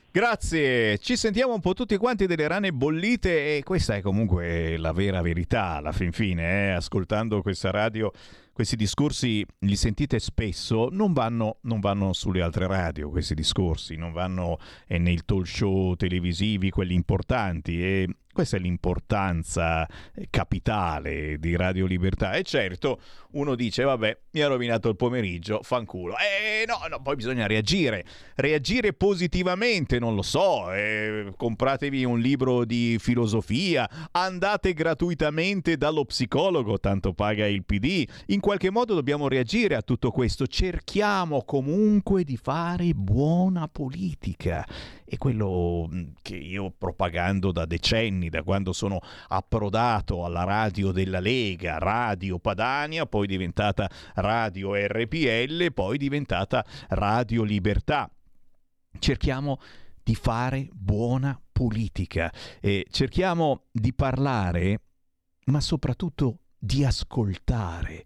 Grazie, ci sentiamo un po' tutti quanti delle rane bollite e questa è comunque la vera verità alla fin fine, eh? ascoltando questa radio questi discorsi li sentite spesso, non vanno, non vanno sulle altre radio questi discorsi, non vanno eh, nei talk show televisivi, quelli importanti e questa è l'importanza eh, capitale di Radio Libertà. E certo, uno dice, vabbè, mi ha rovinato il pomeriggio, fanculo. Eh no, no, poi bisogna reagire. Reagire positivamente, non lo so. Eh, compratevi un libro di filosofia, andate gratuitamente dallo psicologo, tanto paga il PD. In qualche modo dobbiamo reagire a tutto questo. Cerchiamo comunque di fare buona politica. E quello mm, che io propagando da decenni, da quando sono approdato alla radio della Lega, Radio Padania, poi diventata Radio RPL, poi diventata Radio Libertà. Cerchiamo di fare buona politica e cerchiamo di parlare, ma soprattutto di ascoltare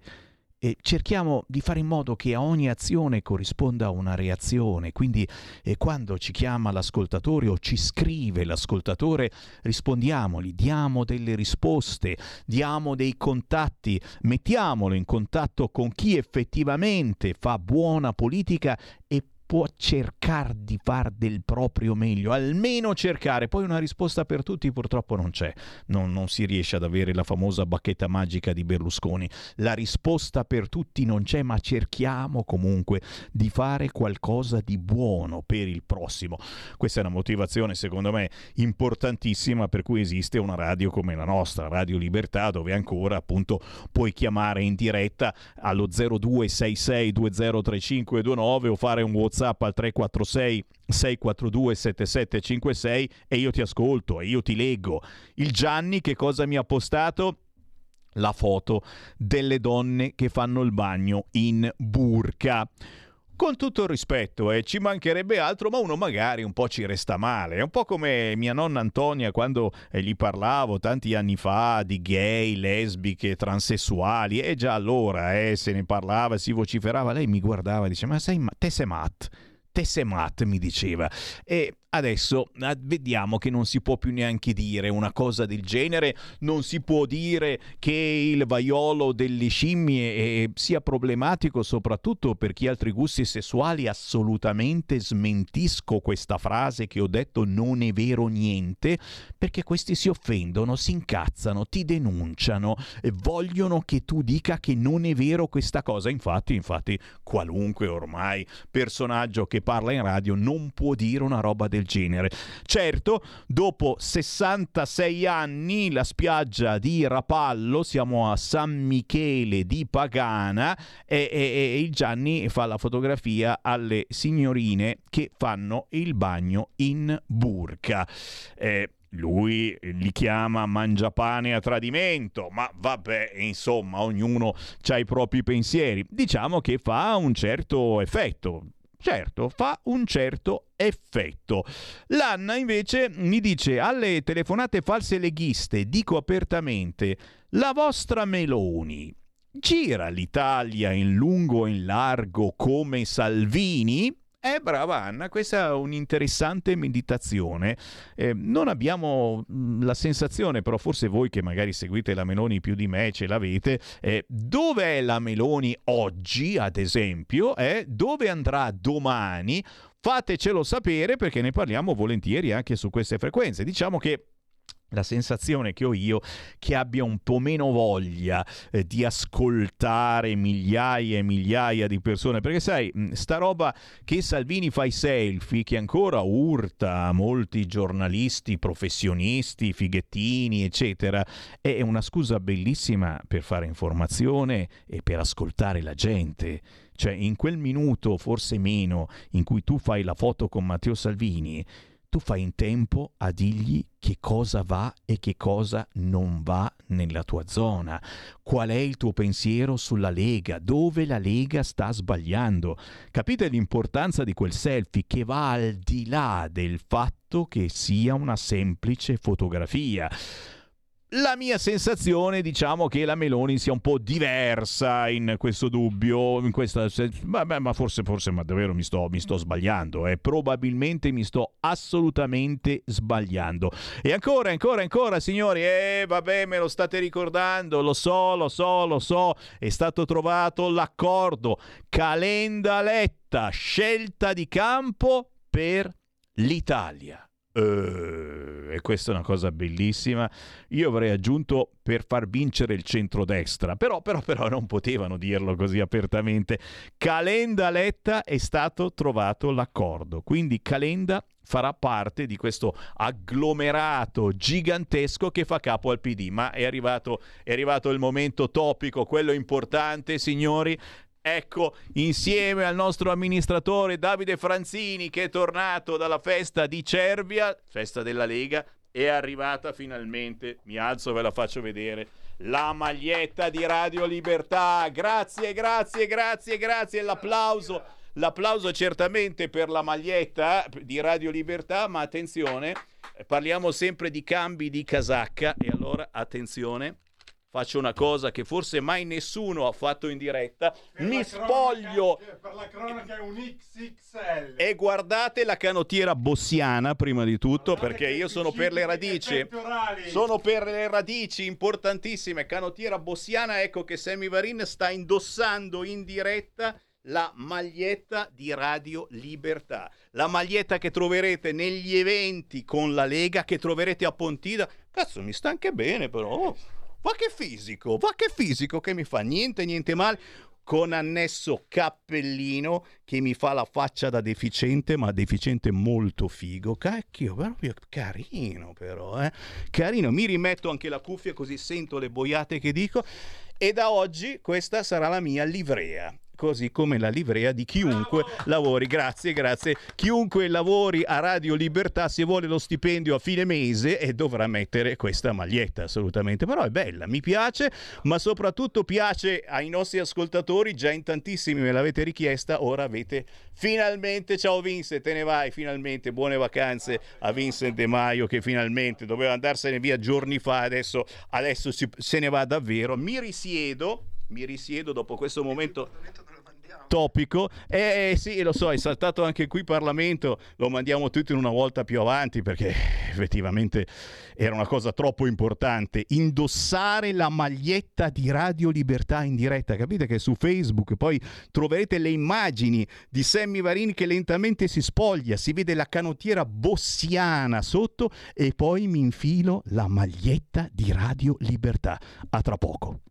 e cerchiamo di fare in modo che a ogni azione corrisponda una reazione, quindi eh, quando ci chiama l'ascoltatore o ci scrive l'ascoltatore, rispondiamogli, diamo delle risposte, diamo dei contatti, mettiamolo in contatto con chi effettivamente fa buona politica e può cercare di far del proprio meglio, almeno cercare, poi una risposta per tutti purtroppo non c'è, non, non, si riesce ad avere la famosa bacchetta magica di Berlusconi, la risposta per tutti non c'è, ma cerchiamo comunque di fare qualcosa di buono per il prossimo. Questa è una motivazione secondo me importantissima per cui esiste una radio come la nostra, Radio Libertà, dove ancora appunto puoi chiamare in diretta allo 0266203529 o fare un WhatsApp WhatsApp al 346 642 7756 e io ti ascolto e io ti leggo. Il Gianni che cosa mi ha postato? La foto delle donne che fanno il bagno in burca con tutto il rispetto, eh, ci mancherebbe altro, ma uno magari un po' ci resta male. È un po' come mia nonna Antonia quando eh, gli parlavo tanti anni fa di gay, lesbiche, transessuali, e già allora eh, se ne parlava, si vociferava, lei mi guardava e diceva, ma sei, ma te sei mat? Te sei mat, mi diceva. E Adesso vediamo che non si può più neanche dire una cosa del genere, non si può dire che il vaiolo delle scimmie eh, sia problematico soprattutto per chi ha altri gusti sessuali, assolutamente smentisco questa frase che ho detto non è vero niente, perché questi si offendono, si incazzano, ti denunciano e vogliono che tu dica che non è vero questa cosa. Infatti, infatti qualunque ormai personaggio che parla in radio non può dire una roba del del genere. Certo, dopo 66 anni la spiaggia di Rapallo, siamo a San Michele di Pagana e, e, e Gianni fa la fotografia alle signorine che fanno il bagno in burca. Eh, lui li chiama mangiapane a tradimento, ma vabbè, insomma, ognuno ha i propri pensieri. Diciamo che fa un certo effetto. Certo, fa un certo effetto. L'Anna invece mi dice alle telefonate false leghiste, dico apertamente, la vostra Meloni gira l'Italia in lungo e in largo come Salvini? Eh, brava Anna, questa è un'interessante meditazione. Eh, non abbiamo mm, la sensazione, però forse voi che magari seguite la Meloni più di me ce l'avete, eh, dove è la Meloni oggi, ad esempio, eh, dove andrà domani? Fatecelo sapere perché ne parliamo volentieri anche su queste frequenze. Diciamo che la sensazione che ho io che abbia un po' meno voglia eh, di ascoltare migliaia e migliaia di persone. Perché sai mm, sta roba che Salvini fa i selfie che ancora urta molti giornalisti professionisti fighettini eccetera è una scusa bellissima per fare informazione e per ascoltare la gente. Cioè in quel minuto forse meno in cui tu fai la foto con Matteo Salvini tu fai in tempo a dirgli che cosa va e che cosa non va nella tua zona. Qual è il tuo pensiero sulla Lega? Dove la Lega sta sbagliando? Capite l'importanza di quel selfie che va al di là del fatto che sia una semplice fotografia. La mia sensazione, diciamo che la Meloni sia un po' diversa in questo dubbio, in questa, vabbè, ma forse, forse, ma davvero mi sto, mi sto sbagliando, eh. probabilmente mi sto assolutamente sbagliando. E ancora, ancora, ancora, signori, eh, vabbè, me lo state ricordando, lo so, lo so, lo so, è stato trovato l'accordo, Calenda Letta, scelta di campo per l'Italia. Uh, e questa è una cosa bellissima. Io avrei aggiunto per far vincere il centrodestra, però, però, però non potevano dirlo così apertamente. Calenda Letta è stato trovato l'accordo, quindi Calenda farà parte di questo agglomerato gigantesco che fa capo al PD. Ma è arrivato, è arrivato il momento topico, quello importante, signori. Ecco, insieme al nostro amministratore Davide Franzini che è tornato dalla festa di Cervia, festa della Lega, è arrivata finalmente, mi alzo e ve la faccio vedere, la maglietta di Radio Libertà. Grazie, grazie, grazie, grazie. L'applauso, l'applauso certamente per la maglietta di Radio Libertà, ma attenzione, parliamo sempre di cambi di casacca e allora attenzione faccio una cosa che forse mai nessuno ha fatto in diretta, per mi spoglio cronaca, per la cronaca è un XXL. e guardate la canottiera bossiana prima di tutto perché io sono per le radici sono per le radici importantissime canottiera bossiana ecco che Sammy Varin sta indossando in diretta la maglietta di Radio Libertà, la maglietta che troverete negli eventi con la Lega, che troverete a Pontida. Cazzo, mi sta anche bene però. Va che fisico, va che fisico che mi fa niente, niente male. Con annesso cappellino che mi fa la faccia da deficiente, ma deficiente molto figo. Cacchio, proprio carino però, eh. Carino, mi rimetto anche la cuffia così sento le boiate che dico. E da oggi questa sarà la mia livrea così come la livrea di chiunque Bravo. lavori. Grazie, grazie. Chiunque lavori a Radio Libertà, se vuole lo stipendio a fine mese, e dovrà mettere questa maglietta, assolutamente. Però è bella, mi piace, ma soprattutto piace ai nostri ascoltatori. Già in tantissimi me l'avete richiesta, ora avete finalmente. Ciao Vince, te ne vai finalmente. Buone vacanze a Vincent De Maio che finalmente doveva andarsene via giorni fa, adesso, adesso si, se ne va davvero. Mi risiedo mi risiedo dopo questo momento topico. Eh, eh sì, lo so, è saltato anche qui Parlamento, lo mandiamo tutti una volta più avanti perché effettivamente era una cosa troppo importante. Indossare la maglietta di Radio Libertà in diretta, capite che su Facebook poi troverete le immagini di Sammy Varini che lentamente si spoglia, si vede la canottiera bossiana sotto e poi mi infilo la maglietta di Radio Libertà. A tra poco.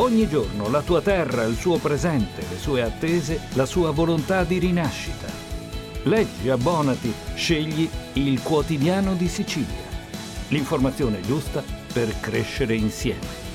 Ogni giorno la tua terra, il suo presente, le sue attese, la sua volontà di rinascita. Leggi, abbonati, scegli il quotidiano di Sicilia. L'informazione giusta per crescere insieme.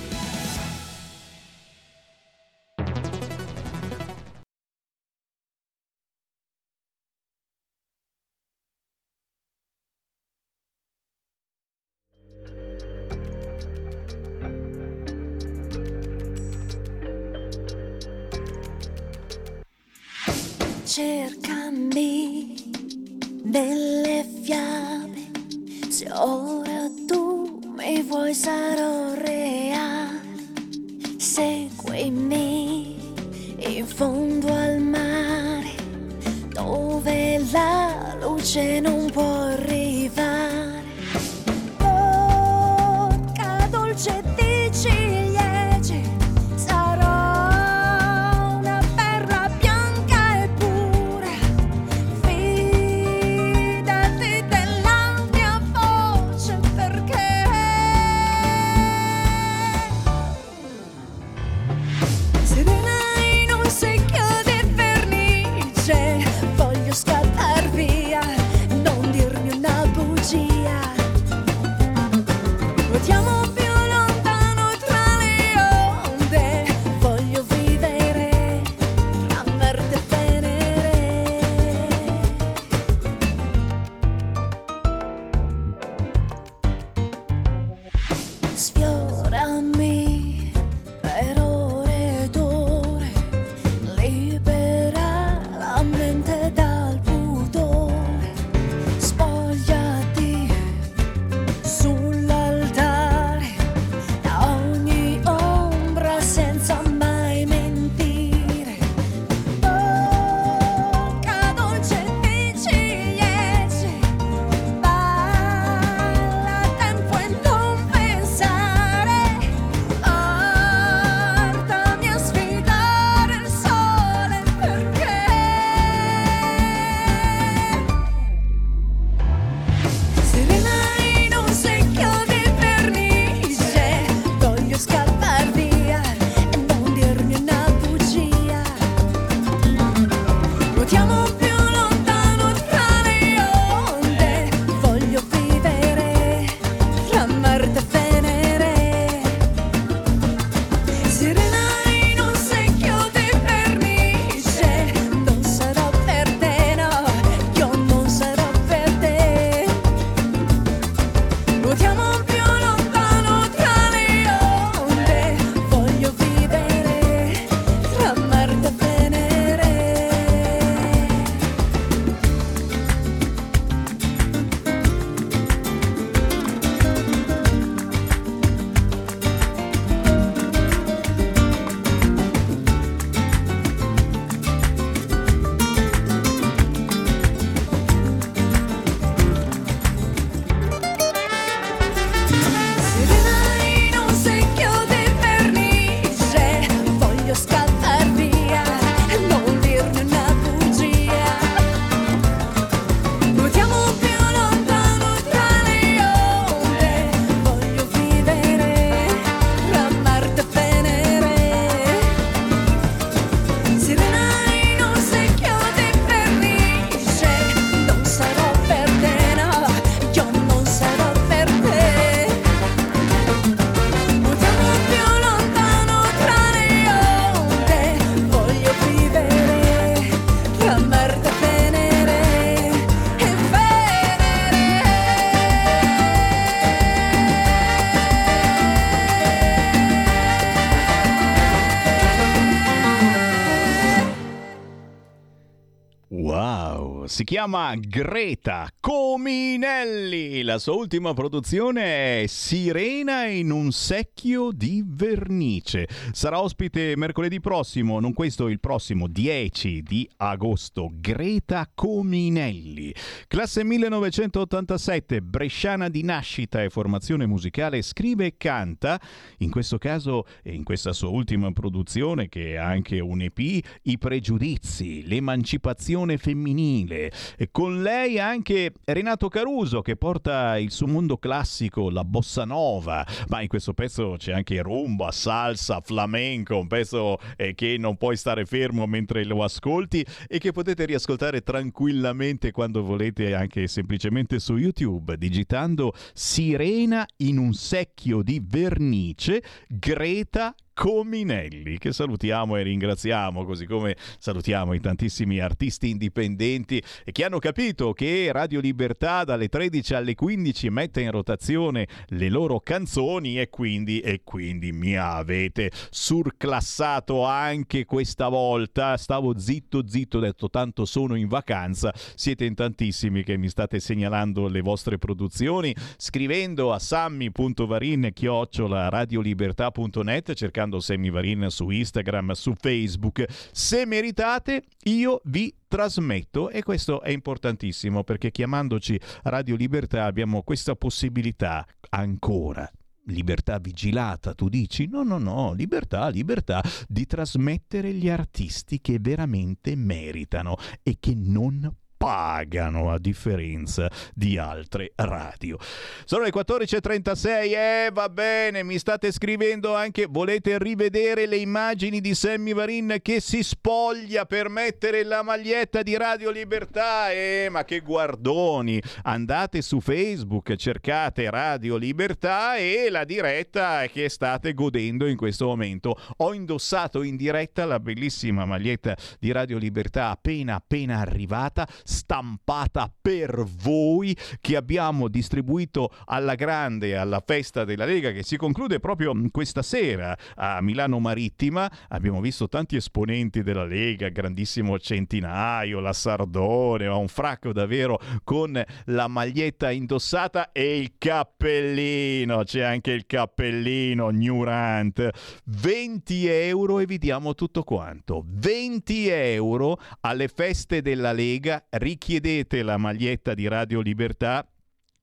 Chiama Greta Cominelli. La sua ultima produzione è Sirena in un secchio di vernice. Sarà ospite mercoledì prossimo, non questo, il prossimo 10 di agosto. Greta Cominelli. Classe 1987, bresciana di nascita e formazione musicale, scrive e canta, in questo caso e in questa sua ultima produzione che è anche un EP, I pregiudizi, l'emancipazione femminile. E con lei anche Renato Caruso che porta il suo mondo classico, la bossa nova, ma in questo pezzo c'è anche rumba, salsa, flamenco, un pezzo eh, che non puoi stare fermo mentre lo ascolti e che potete riascoltare tranquillamente quando volete anche semplicemente su YouTube digitando Sirena in un secchio di vernice Greta Cominelli, che salutiamo e ringraziamo, così come salutiamo i tantissimi artisti indipendenti che hanno capito che Radio Libertà dalle 13 alle 15 mette in rotazione le loro canzoni e quindi, e quindi mi avete surclassato anche questa volta. Stavo zitto, zitto, ho detto tanto sono in vacanza. Siete in tantissimi che mi state segnalando le vostre produzioni, scrivendo a sammy.varin chiocciola radiolibertà.net cercando cercando Sammy su Instagram, su Facebook. Se meritate, io vi trasmetto e questo è importantissimo perché chiamandoci Radio Libertà abbiamo questa possibilità ancora libertà vigilata, tu dici no, no, no, libertà, libertà di trasmettere gli artisti che veramente meritano e che non pagano a differenza di altre radio. Sono le 14.36 e va bene, mi state scrivendo anche, volete rivedere le immagini di Sammy Varin che si spoglia per mettere la maglietta di Radio Libertà? Eh, ma che guardoni! Andate su Facebook, cercate Radio Libertà e la diretta che state godendo in questo momento. Ho indossato in diretta la bellissima maglietta di Radio Libertà appena appena arrivata stampata per voi che abbiamo distribuito alla grande alla festa della Lega che si conclude proprio questa sera a Milano Marittima. Abbiamo visto tanti esponenti della Lega, grandissimo Centinaio, la Sardone, un fracco davvero con la maglietta indossata e il cappellino. C'è anche il cappellino Newrant. 20 euro e vi diamo tutto quanto. 20 euro alle feste della Lega richiedete la maglietta di Radio Libertà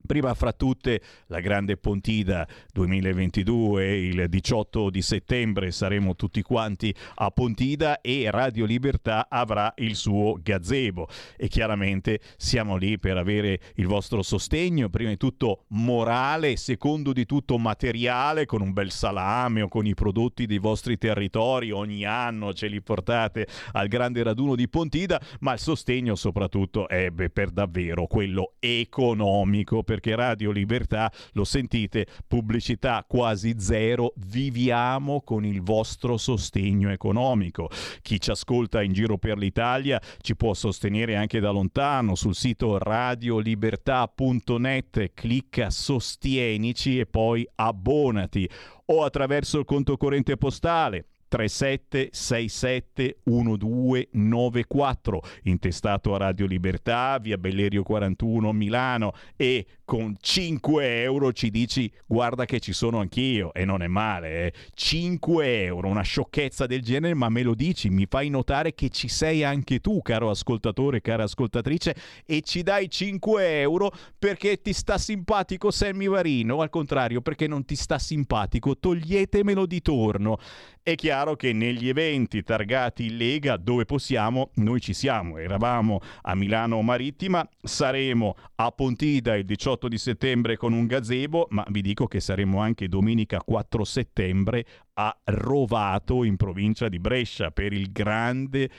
Prima fra tutte la grande Pontida 2022, il 18 di settembre saremo tutti quanti a Pontida e Radio Libertà avrà il suo gazebo. E chiaramente siamo lì per avere il vostro sostegno, prima di tutto morale, secondo di tutto materiale, con un bel salame o con i prodotti dei vostri territori, ogni anno ce li portate al grande raduno di Pontida, ma il sostegno soprattutto è per davvero quello economico perché Radio Libertà, lo sentite, pubblicità quasi zero, viviamo con il vostro sostegno economico. Chi ci ascolta in giro per l'Italia ci può sostenere anche da lontano sul sito radiolibertà.net, clicca sostienici e poi abbonati o attraverso il conto corrente postale 37671294 intestato a Radio Libertà via Bellerio 41 Milano. E con 5 euro ci dici guarda che ci sono anch'io. E non è male eh. 5 euro una sciocchezza del genere ma me lo dici mi fai notare che ci sei anche tu caro ascoltatore cara ascoltatrice. E ci dai 5 euro perché ti sta simpatico Sammy Varino al contrario perché non ti sta simpatico toglietemelo di torno. È chiaro che negli eventi targati Lega, dove possiamo, noi ci siamo. Eravamo a Milano Marittima, saremo a Pontida il 18 di settembre con un gazebo, ma vi dico che saremo anche domenica 4 settembre a Rovato, in provincia di Brescia, per il grande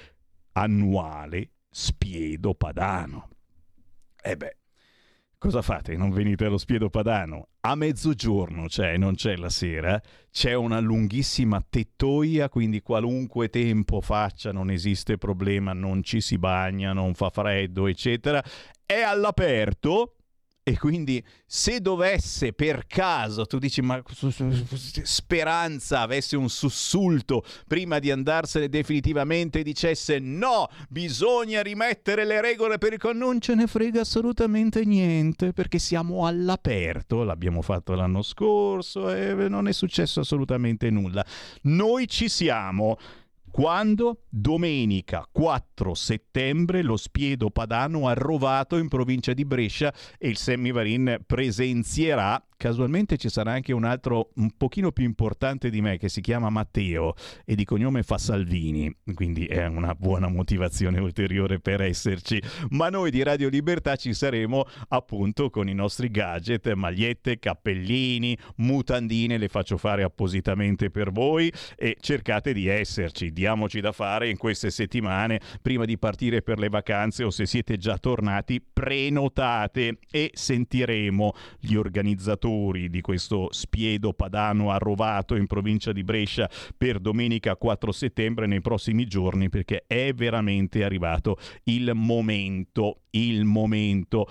annuale Spiedo Padano. E beh, Cosa fate? Non venite allo Spiedo Padano? A mezzogiorno c'è, non c'è la sera, c'è una lunghissima tettoia, quindi qualunque tempo faccia non esiste problema, non ci si bagna, non fa freddo, eccetera. È all'aperto, E quindi se dovesse per caso, tu dici ma speranza avesse un sussulto prima di andarsene definitivamente e dicesse no, bisogna rimettere le regole per il con non ce ne frega assolutamente niente perché siamo all'aperto, l'abbiamo fatto l'anno scorso e non è successo assolutamente nulla. Noi ci siamo. Quando? Domenica 4 settembre lo Spiedo Padano ha rovato in provincia di Brescia e il Semivarin presenzierà casualmente ci sarà anche un altro un pochino più importante di me che si chiama Matteo e di cognome fa Salvini, quindi è una buona motivazione ulteriore per esserci. Ma noi di Radio Libertà ci saremo appunto con i nostri gadget, magliette, cappellini, mutandine, le faccio fare appositamente per voi e cercate di esserci, diamoci da fare in queste settimane prima di partire per le vacanze o se siete già tornati prenotate e sentiremo gli organizzatori autori di questo spiedo padano arrovato in provincia di Brescia per domenica 4 settembre nei prossimi giorni perché è veramente arrivato il momento, il momento.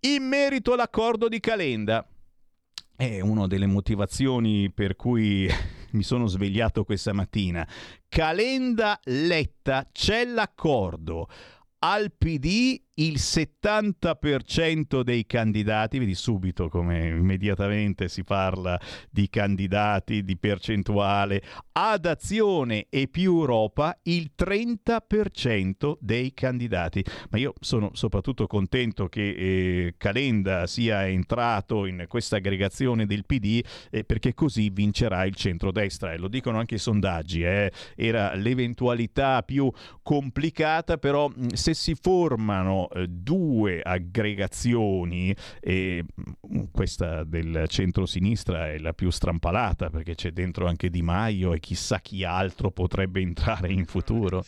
In merito all'accordo di Calenda, è una delle motivazioni per cui mi sono svegliato questa mattina. Calenda Letta, c'è l'accordo. Al PD il 70% dei candidati, vedi subito come immediatamente si parla di candidati, di percentuale, ad azione e più Europa il 30% dei candidati. Ma io sono soprattutto contento che eh, Calenda sia entrato in questa aggregazione del PD eh, perché così vincerà il centrodestra e lo dicono anche i sondaggi. Eh. Era l'eventualità più complicata, però se si formano eh, due aggregazioni e mm, questa del centro-sinistra è la più strampalata perché c'è dentro anche Di Maio e chissà chi altro potrebbe entrare in futuro.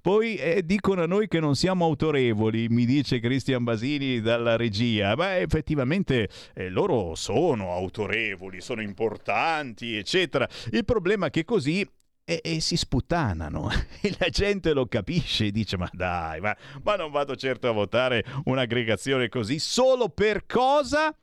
Poi eh, dicono a noi che non siamo autorevoli, mi dice Cristian Basini dalla regia. Beh, effettivamente eh, loro sono autorevoli, sono importanti, eccetera. Il problema è che così e, e, si sputtanano e la gente lo capisce e dice ma dai ma, ma non vado certo a votare un'aggregazione così solo per cosa?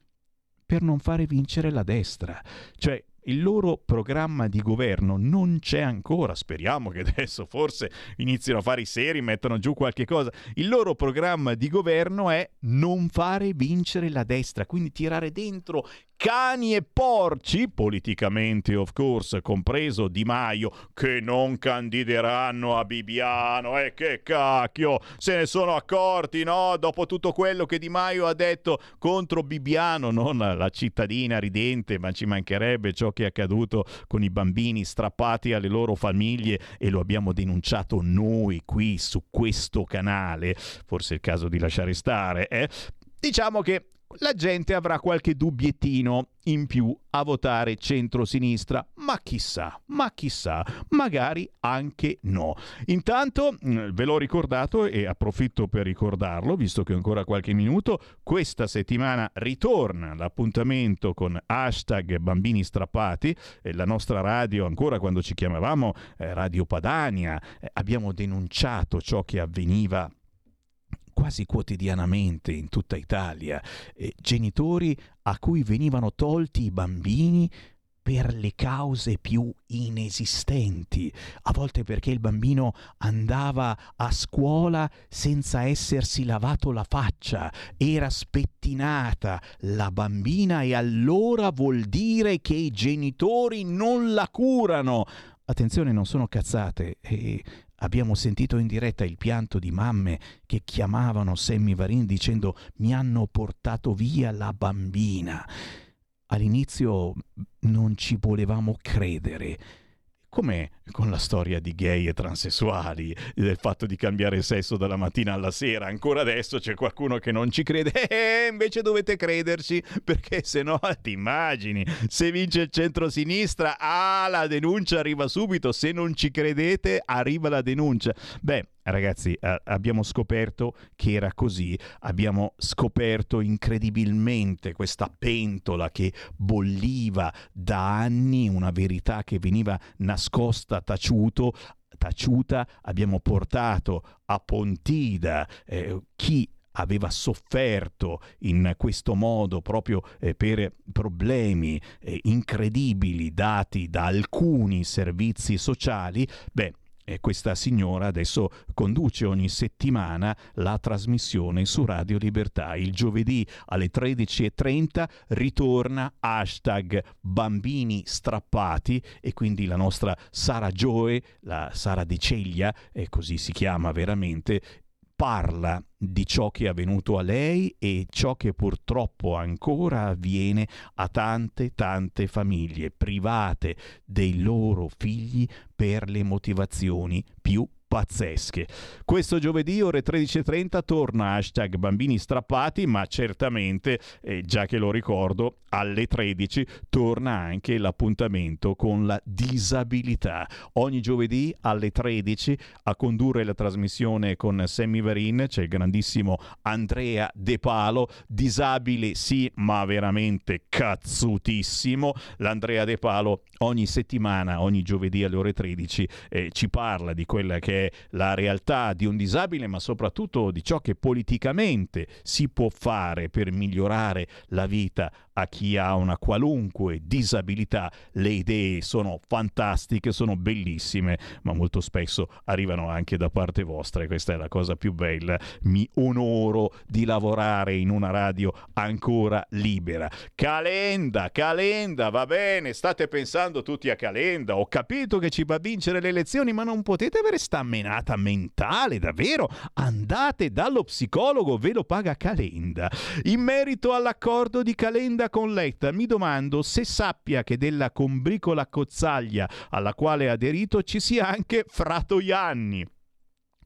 Per non fare vincere la destra cioè il loro programma di governo non c'è ancora, speriamo che adesso forse inizino a fare i seri, mettano giù qualche cosa. Il loro programma di governo è non fare vincere la destra, quindi tirare dentro cani e porci, politicamente of course, compreso Di Maio, che non candideranno a Bibiano. E eh, che cacchio, se ne sono accorti, no? Dopo tutto quello che Di Maio ha detto contro Bibiano, non la cittadina ridente, ma ci mancherebbe ciò che è accaduto con i bambini strappati alle loro famiglie e lo abbiamo denunciato noi qui su questo canale. Forse è il caso di lasciare stare, eh? Diciamo che la gente avrà qualche dubbiettino in più a votare centro-sinistra, ma chissà, ma chissà, magari anche no. Intanto mm, ve l'ho ricordato e approfitto per ricordarlo, visto che ho ancora qualche minuto, questa settimana ritorna l'appuntamento con hashtag bambini strappati, la nostra radio ancora quando ci chiamavamo eh, Radio Padania, eh, abbiamo denunciato ciò che avveniva quasi quotidianamente in tutta Italia, eh, genitori a cui venivano tolti i bambini per le cause più inesistenti, a volte perché il bambino andava a scuola senza essersi lavato la faccia, era spettinata la bambina e allora vuol dire che i genitori non la curano. Attenzione, non sono cazzate e Abbiamo sentito in diretta il pianto di mamme che chiamavano Sammy Varin dicendo mi hanno portato via la bambina. All'inizio non ci volevamo credere come con la storia di gay e transessuali, del fatto di cambiare sesso dalla mattina alla sera. Ancora adesso c'è qualcuno che non ci crede, e invece dovete crederci, perché se no ti immagini, se vince il centro-sinistra, ah, la denuncia arriva subito, se non ci credete arriva la denuncia. Beh, Ragazzi, eh, abbiamo scoperto che era così, abbiamo scoperto incredibilmente questa pentola che bolliva da anni, una verità che veniva nascosta, taciuto, taciuta, abbiamo portato a Pontida eh, chi aveva sofferto in questo modo proprio eh, per problemi eh, incredibili dati da alcuni servizi sociali, beh, e questa signora adesso conduce ogni settimana la trasmissione su Radio Libertà. Il giovedì alle 13.30 ritorna hashtag bambini strappati e quindi la nostra Sara Joe, la Sara De Ceglia, e così si chiama veramente, parla di ciò che è avvenuto a lei e ciò che purtroppo ancora avviene a tante tante famiglie private dei loro figli per le motivazioni più pazzesche. Questo giovedì ore 13.30 torna hashtag bambini strappati, ma certamente, eh, già che lo ricordo, alle 13 torna anche l'appuntamento con la disabilità. Ogni giovedì alle 13 a condurre la trasmissione con Sammy Varin c'è il grandissimo Andrea De Palo, disabile sì, ma veramente cazzutissimo. L'Andrea De Palo ogni settimana, ogni giovedì alle ore 13 eh, ci parla di quella che è la realtà di un disabile, ma soprattutto di ciò che politicamente si può fare per migliorare la vita a chi ha una qualunque disabilità. Le idee sono fantastiche, sono bellissime, ma molto spesso arrivano anche da parte vostra e questa è la cosa più bella. Mi onoro di lavorare in una radio ancora libera. Calenda, Calenda, va bene, state pensando tutti a Calenda. Ho capito che ci va a vincere le elezioni, ma non potete avere sta menata mentale, davvero? Andate dallo psicologo, ve lo paga Calenda. In merito all'accordo di Calenda con Letta, mi domando se sappia che della combricola cozzaglia alla quale ha aderito ci sia anche Fratoianni.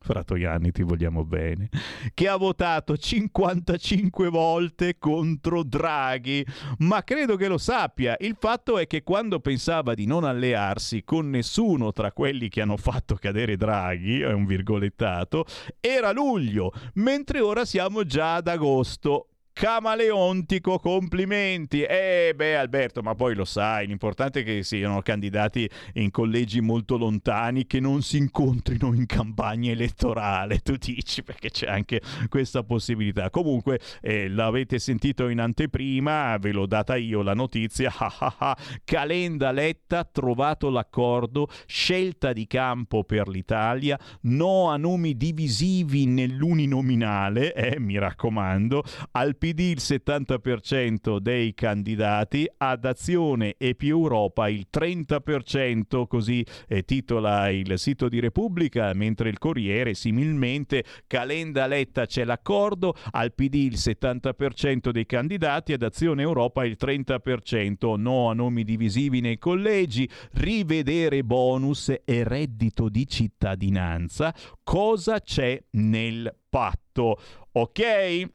Fratoianni, ti vogliamo bene, che ha votato 55 volte contro Draghi, ma credo che lo sappia. Il fatto è che quando pensava di non allearsi con nessuno tra quelli che hanno fatto cadere Draghi, è un virgolettato, era luglio, mentre ora siamo già ad agosto camaleontico, complimenti. Eh beh Alberto, ma poi lo sai, l'importante è che siano candidati in collegi molto lontani, che non si incontrino in campagna elettorale, tu dici, perché c'è anche questa possibilità. Comunque, eh, l'avete sentito in anteprima, ve l'ho data io la notizia, Calenda Letta, trovato l'accordo, scelta di campo per l'Italia, no a nomi divisivi nell'uninominale, eh, mi raccomando, al PD il 70% dei candidati, ad Azione e più Europa il 30%, così eh, titola il sito di Repubblica, mentre il Corriere similmente Calenda Letta c'è l'accordo, al PD il 70% dei candidati, ad Azione Europa il 30%, no a nomi divisivi nei collegi, rivedere bonus e reddito di cittadinanza, cosa c'è nel patto? Ok?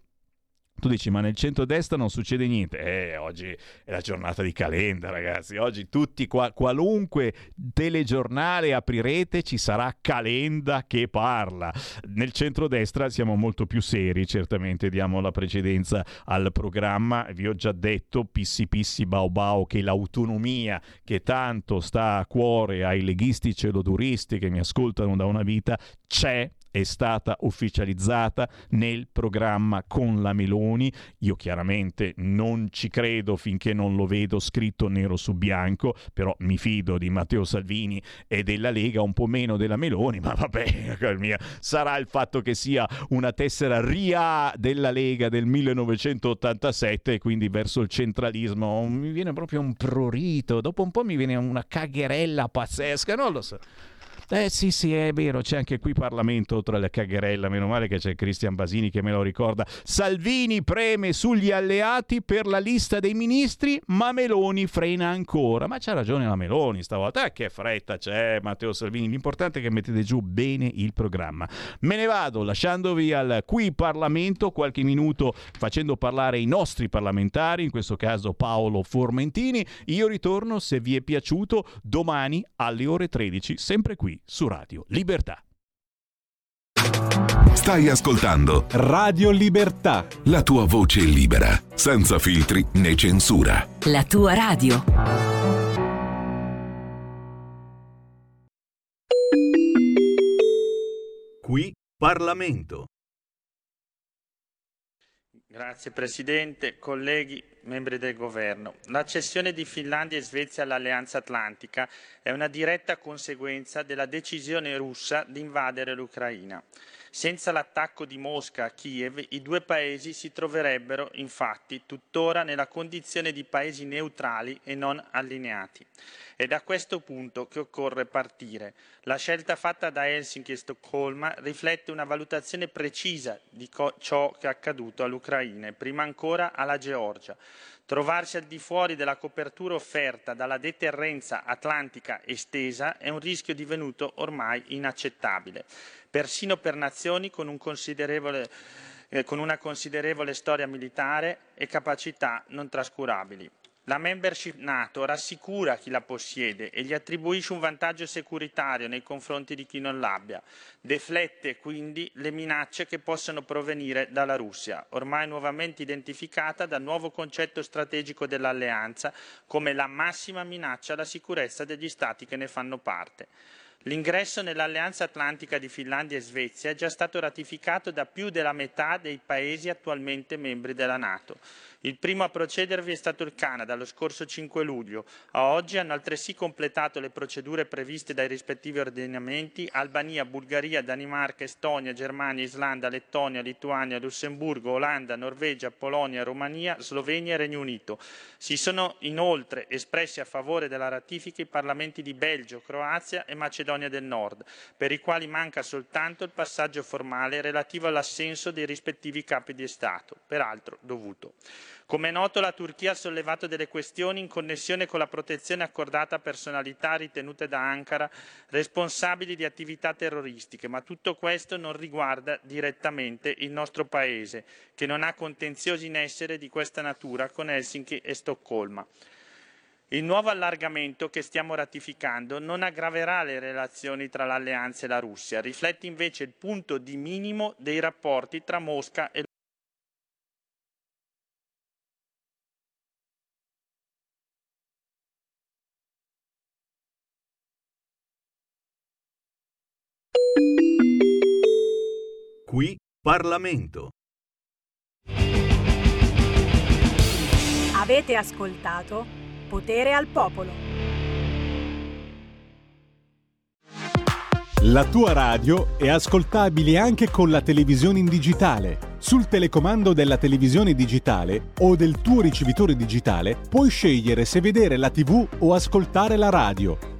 Tu dici, ma nel centro-destra non succede niente. Eh, oggi è la giornata di Calenda, ragazzi. Oggi tutti, qua, qualunque telegiornale aprirete, ci sarà Calenda che parla. Nel centro-destra siamo molto più seri, certamente diamo la precedenza al programma. Vi ho già detto, pissi pissi bao bao, che l'autonomia che tanto sta a cuore ai leghisti celoduristi che mi ascoltano da una vita c'è è stata ufficializzata nel programma con la Meloni. Io chiaramente non ci credo finché non lo vedo scritto nero su bianco, però mi fido di Matteo Salvini e della Lega, un po' meno della Meloni, ma vabbè, sarà il fatto che sia una tessera RIA della Lega del 1987 e quindi verso il centralismo mi viene proprio un prurito, dopo un po' mi viene una cagherella pazzesca, non lo so. Eh sì, sì, è vero, c'è anche qui Parlamento tra le cagherella, meno male che c'è Cristian Basini che me lo ricorda. Salvini preme sugli alleati per la lista dei ministri, ma Meloni frena ancora. Ma c'ha ragione la Meloni stavolta, eh, che fretta c'è Matteo Salvini, l'importante è che mettete giù bene il programma. Me ne vado lasciandovi al qui Parlamento qualche minuto facendo parlare i nostri parlamentari, in questo caso Paolo Formentini. Io ritorno se vi è piaciuto domani alle ore 13, sempre qui su Radio Libertà. Stai ascoltando Radio Libertà. la tua voce libera, senza filtri né censura. La tua radio. Qui Parlamento. Grazie Presidente, colleghi, membri del Governo. La cessione di Finlandia e Svezia all'Alleanza Atlantica è una diretta conseguenza della decisione russa di invadere l'Ucraina. Senza l'attacco di Mosca a Kiev, i due paesi si troverebbero infatti tuttora nella condizione di paesi neutrali e non allineati. È da questo punto che occorre partire. La scelta fatta da Helsinki e Stoccolma riflette una valutazione precisa di ciò che è accaduto all'Ucraina e prima ancora alla Georgia. Trovarsi al di fuori della copertura offerta dalla deterrenza atlantica estesa è un rischio divenuto ormai inaccettabile, persino per nazioni con, un eh, con una considerevole storia militare e capacità non trascurabili. La membership NATO rassicura chi la possiede e gli attribuisce un vantaggio securitario nei confronti di chi non l'abbia. Deflette quindi le minacce che possono provenire dalla Russia, ormai nuovamente identificata dal nuovo concetto strategico dell'alleanza come la massima minaccia alla sicurezza degli Stati che ne fanno parte. L'ingresso nell'Alleanza Atlantica di Finlandia e Svezia è già stato ratificato da più della metà dei paesi attualmente membri della Nato. Il primo a procedervi è stato il Canada lo scorso 5 luglio. A oggi hanno altresì completato le procedure previste dai rispettivi ordinamenti Albania, Bulgaria, Danimarca, Estonia, Germania, Islanda, Lettonia, Lituania, Lussemburgo, Olanda, Norvegia, Polonia, Romania, Slovenia e Regno Unito. Si sono inoltre espressi a favore della ratifica i parlamenti di Belgio, Croazia e Macedonia del Nord, per i quali manca soltanto il passaggio formale relativo all'assenso dei rispettivi capi di Stato, peraltro dovuto. Come è noto, la Turchia ha sollevato delle questioni in connessione con la protezione accordata a personalità ritenute da Ankara responsabili di attività terroristiche, ma tutto questo non riguarda direttamente il nostro Paese, che non ha contenziosi in essere di questa natura con Helsinki e Stoccolma. Il nuovo allargamento che stiamo ratificando non aggraverà le relazioni tra l'Alleanza e la Russia, riflette invece il punto di minimo dei rapporti tra Mosca e Parlamento. Avete ascoltato Potere al Popolo. La tua radio è ascoltabile anche con la televisione in digitale. Sul telecomando della televisione digitale o del tuo ricevitore digitale puoi scegliere se vedere la TV o ascoltare la radio.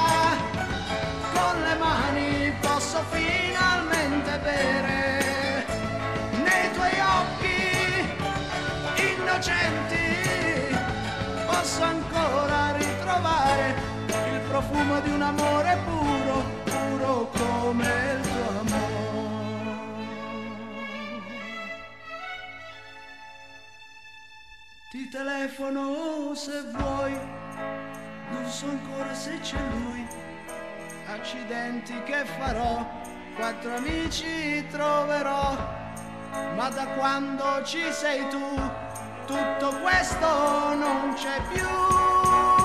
ritrovare il profumo di un amore puro, puro come il tuo amore. Ti telefono se vuoi, non so ancora se c'è lui. Accidenti che farò, quattro amici troverò ma da quando ci sei tu tutto questo non c'è più.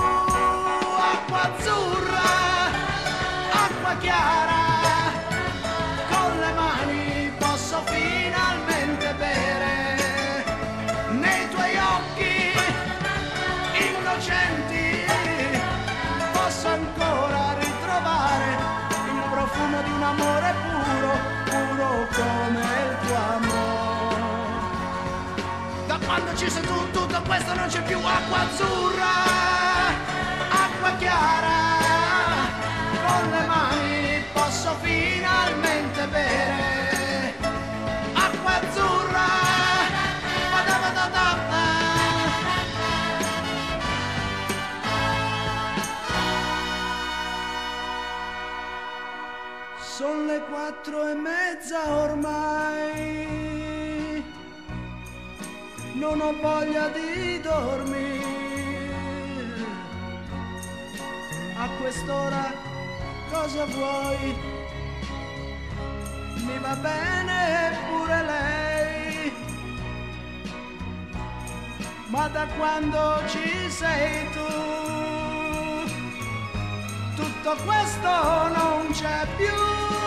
Se tu tutto questo non c'è più acqua azzurra, acqua chiara, con le mani posso finalmente bere acqua azzurra. Ba-da-ba-da-da-da. Sono le quattro e mezza ormai, non ho voglia di dormire. A quest'ora cosa vuoi? Mi va bene pure lei, ma da quando ci sei tu tutto questo non c'è più.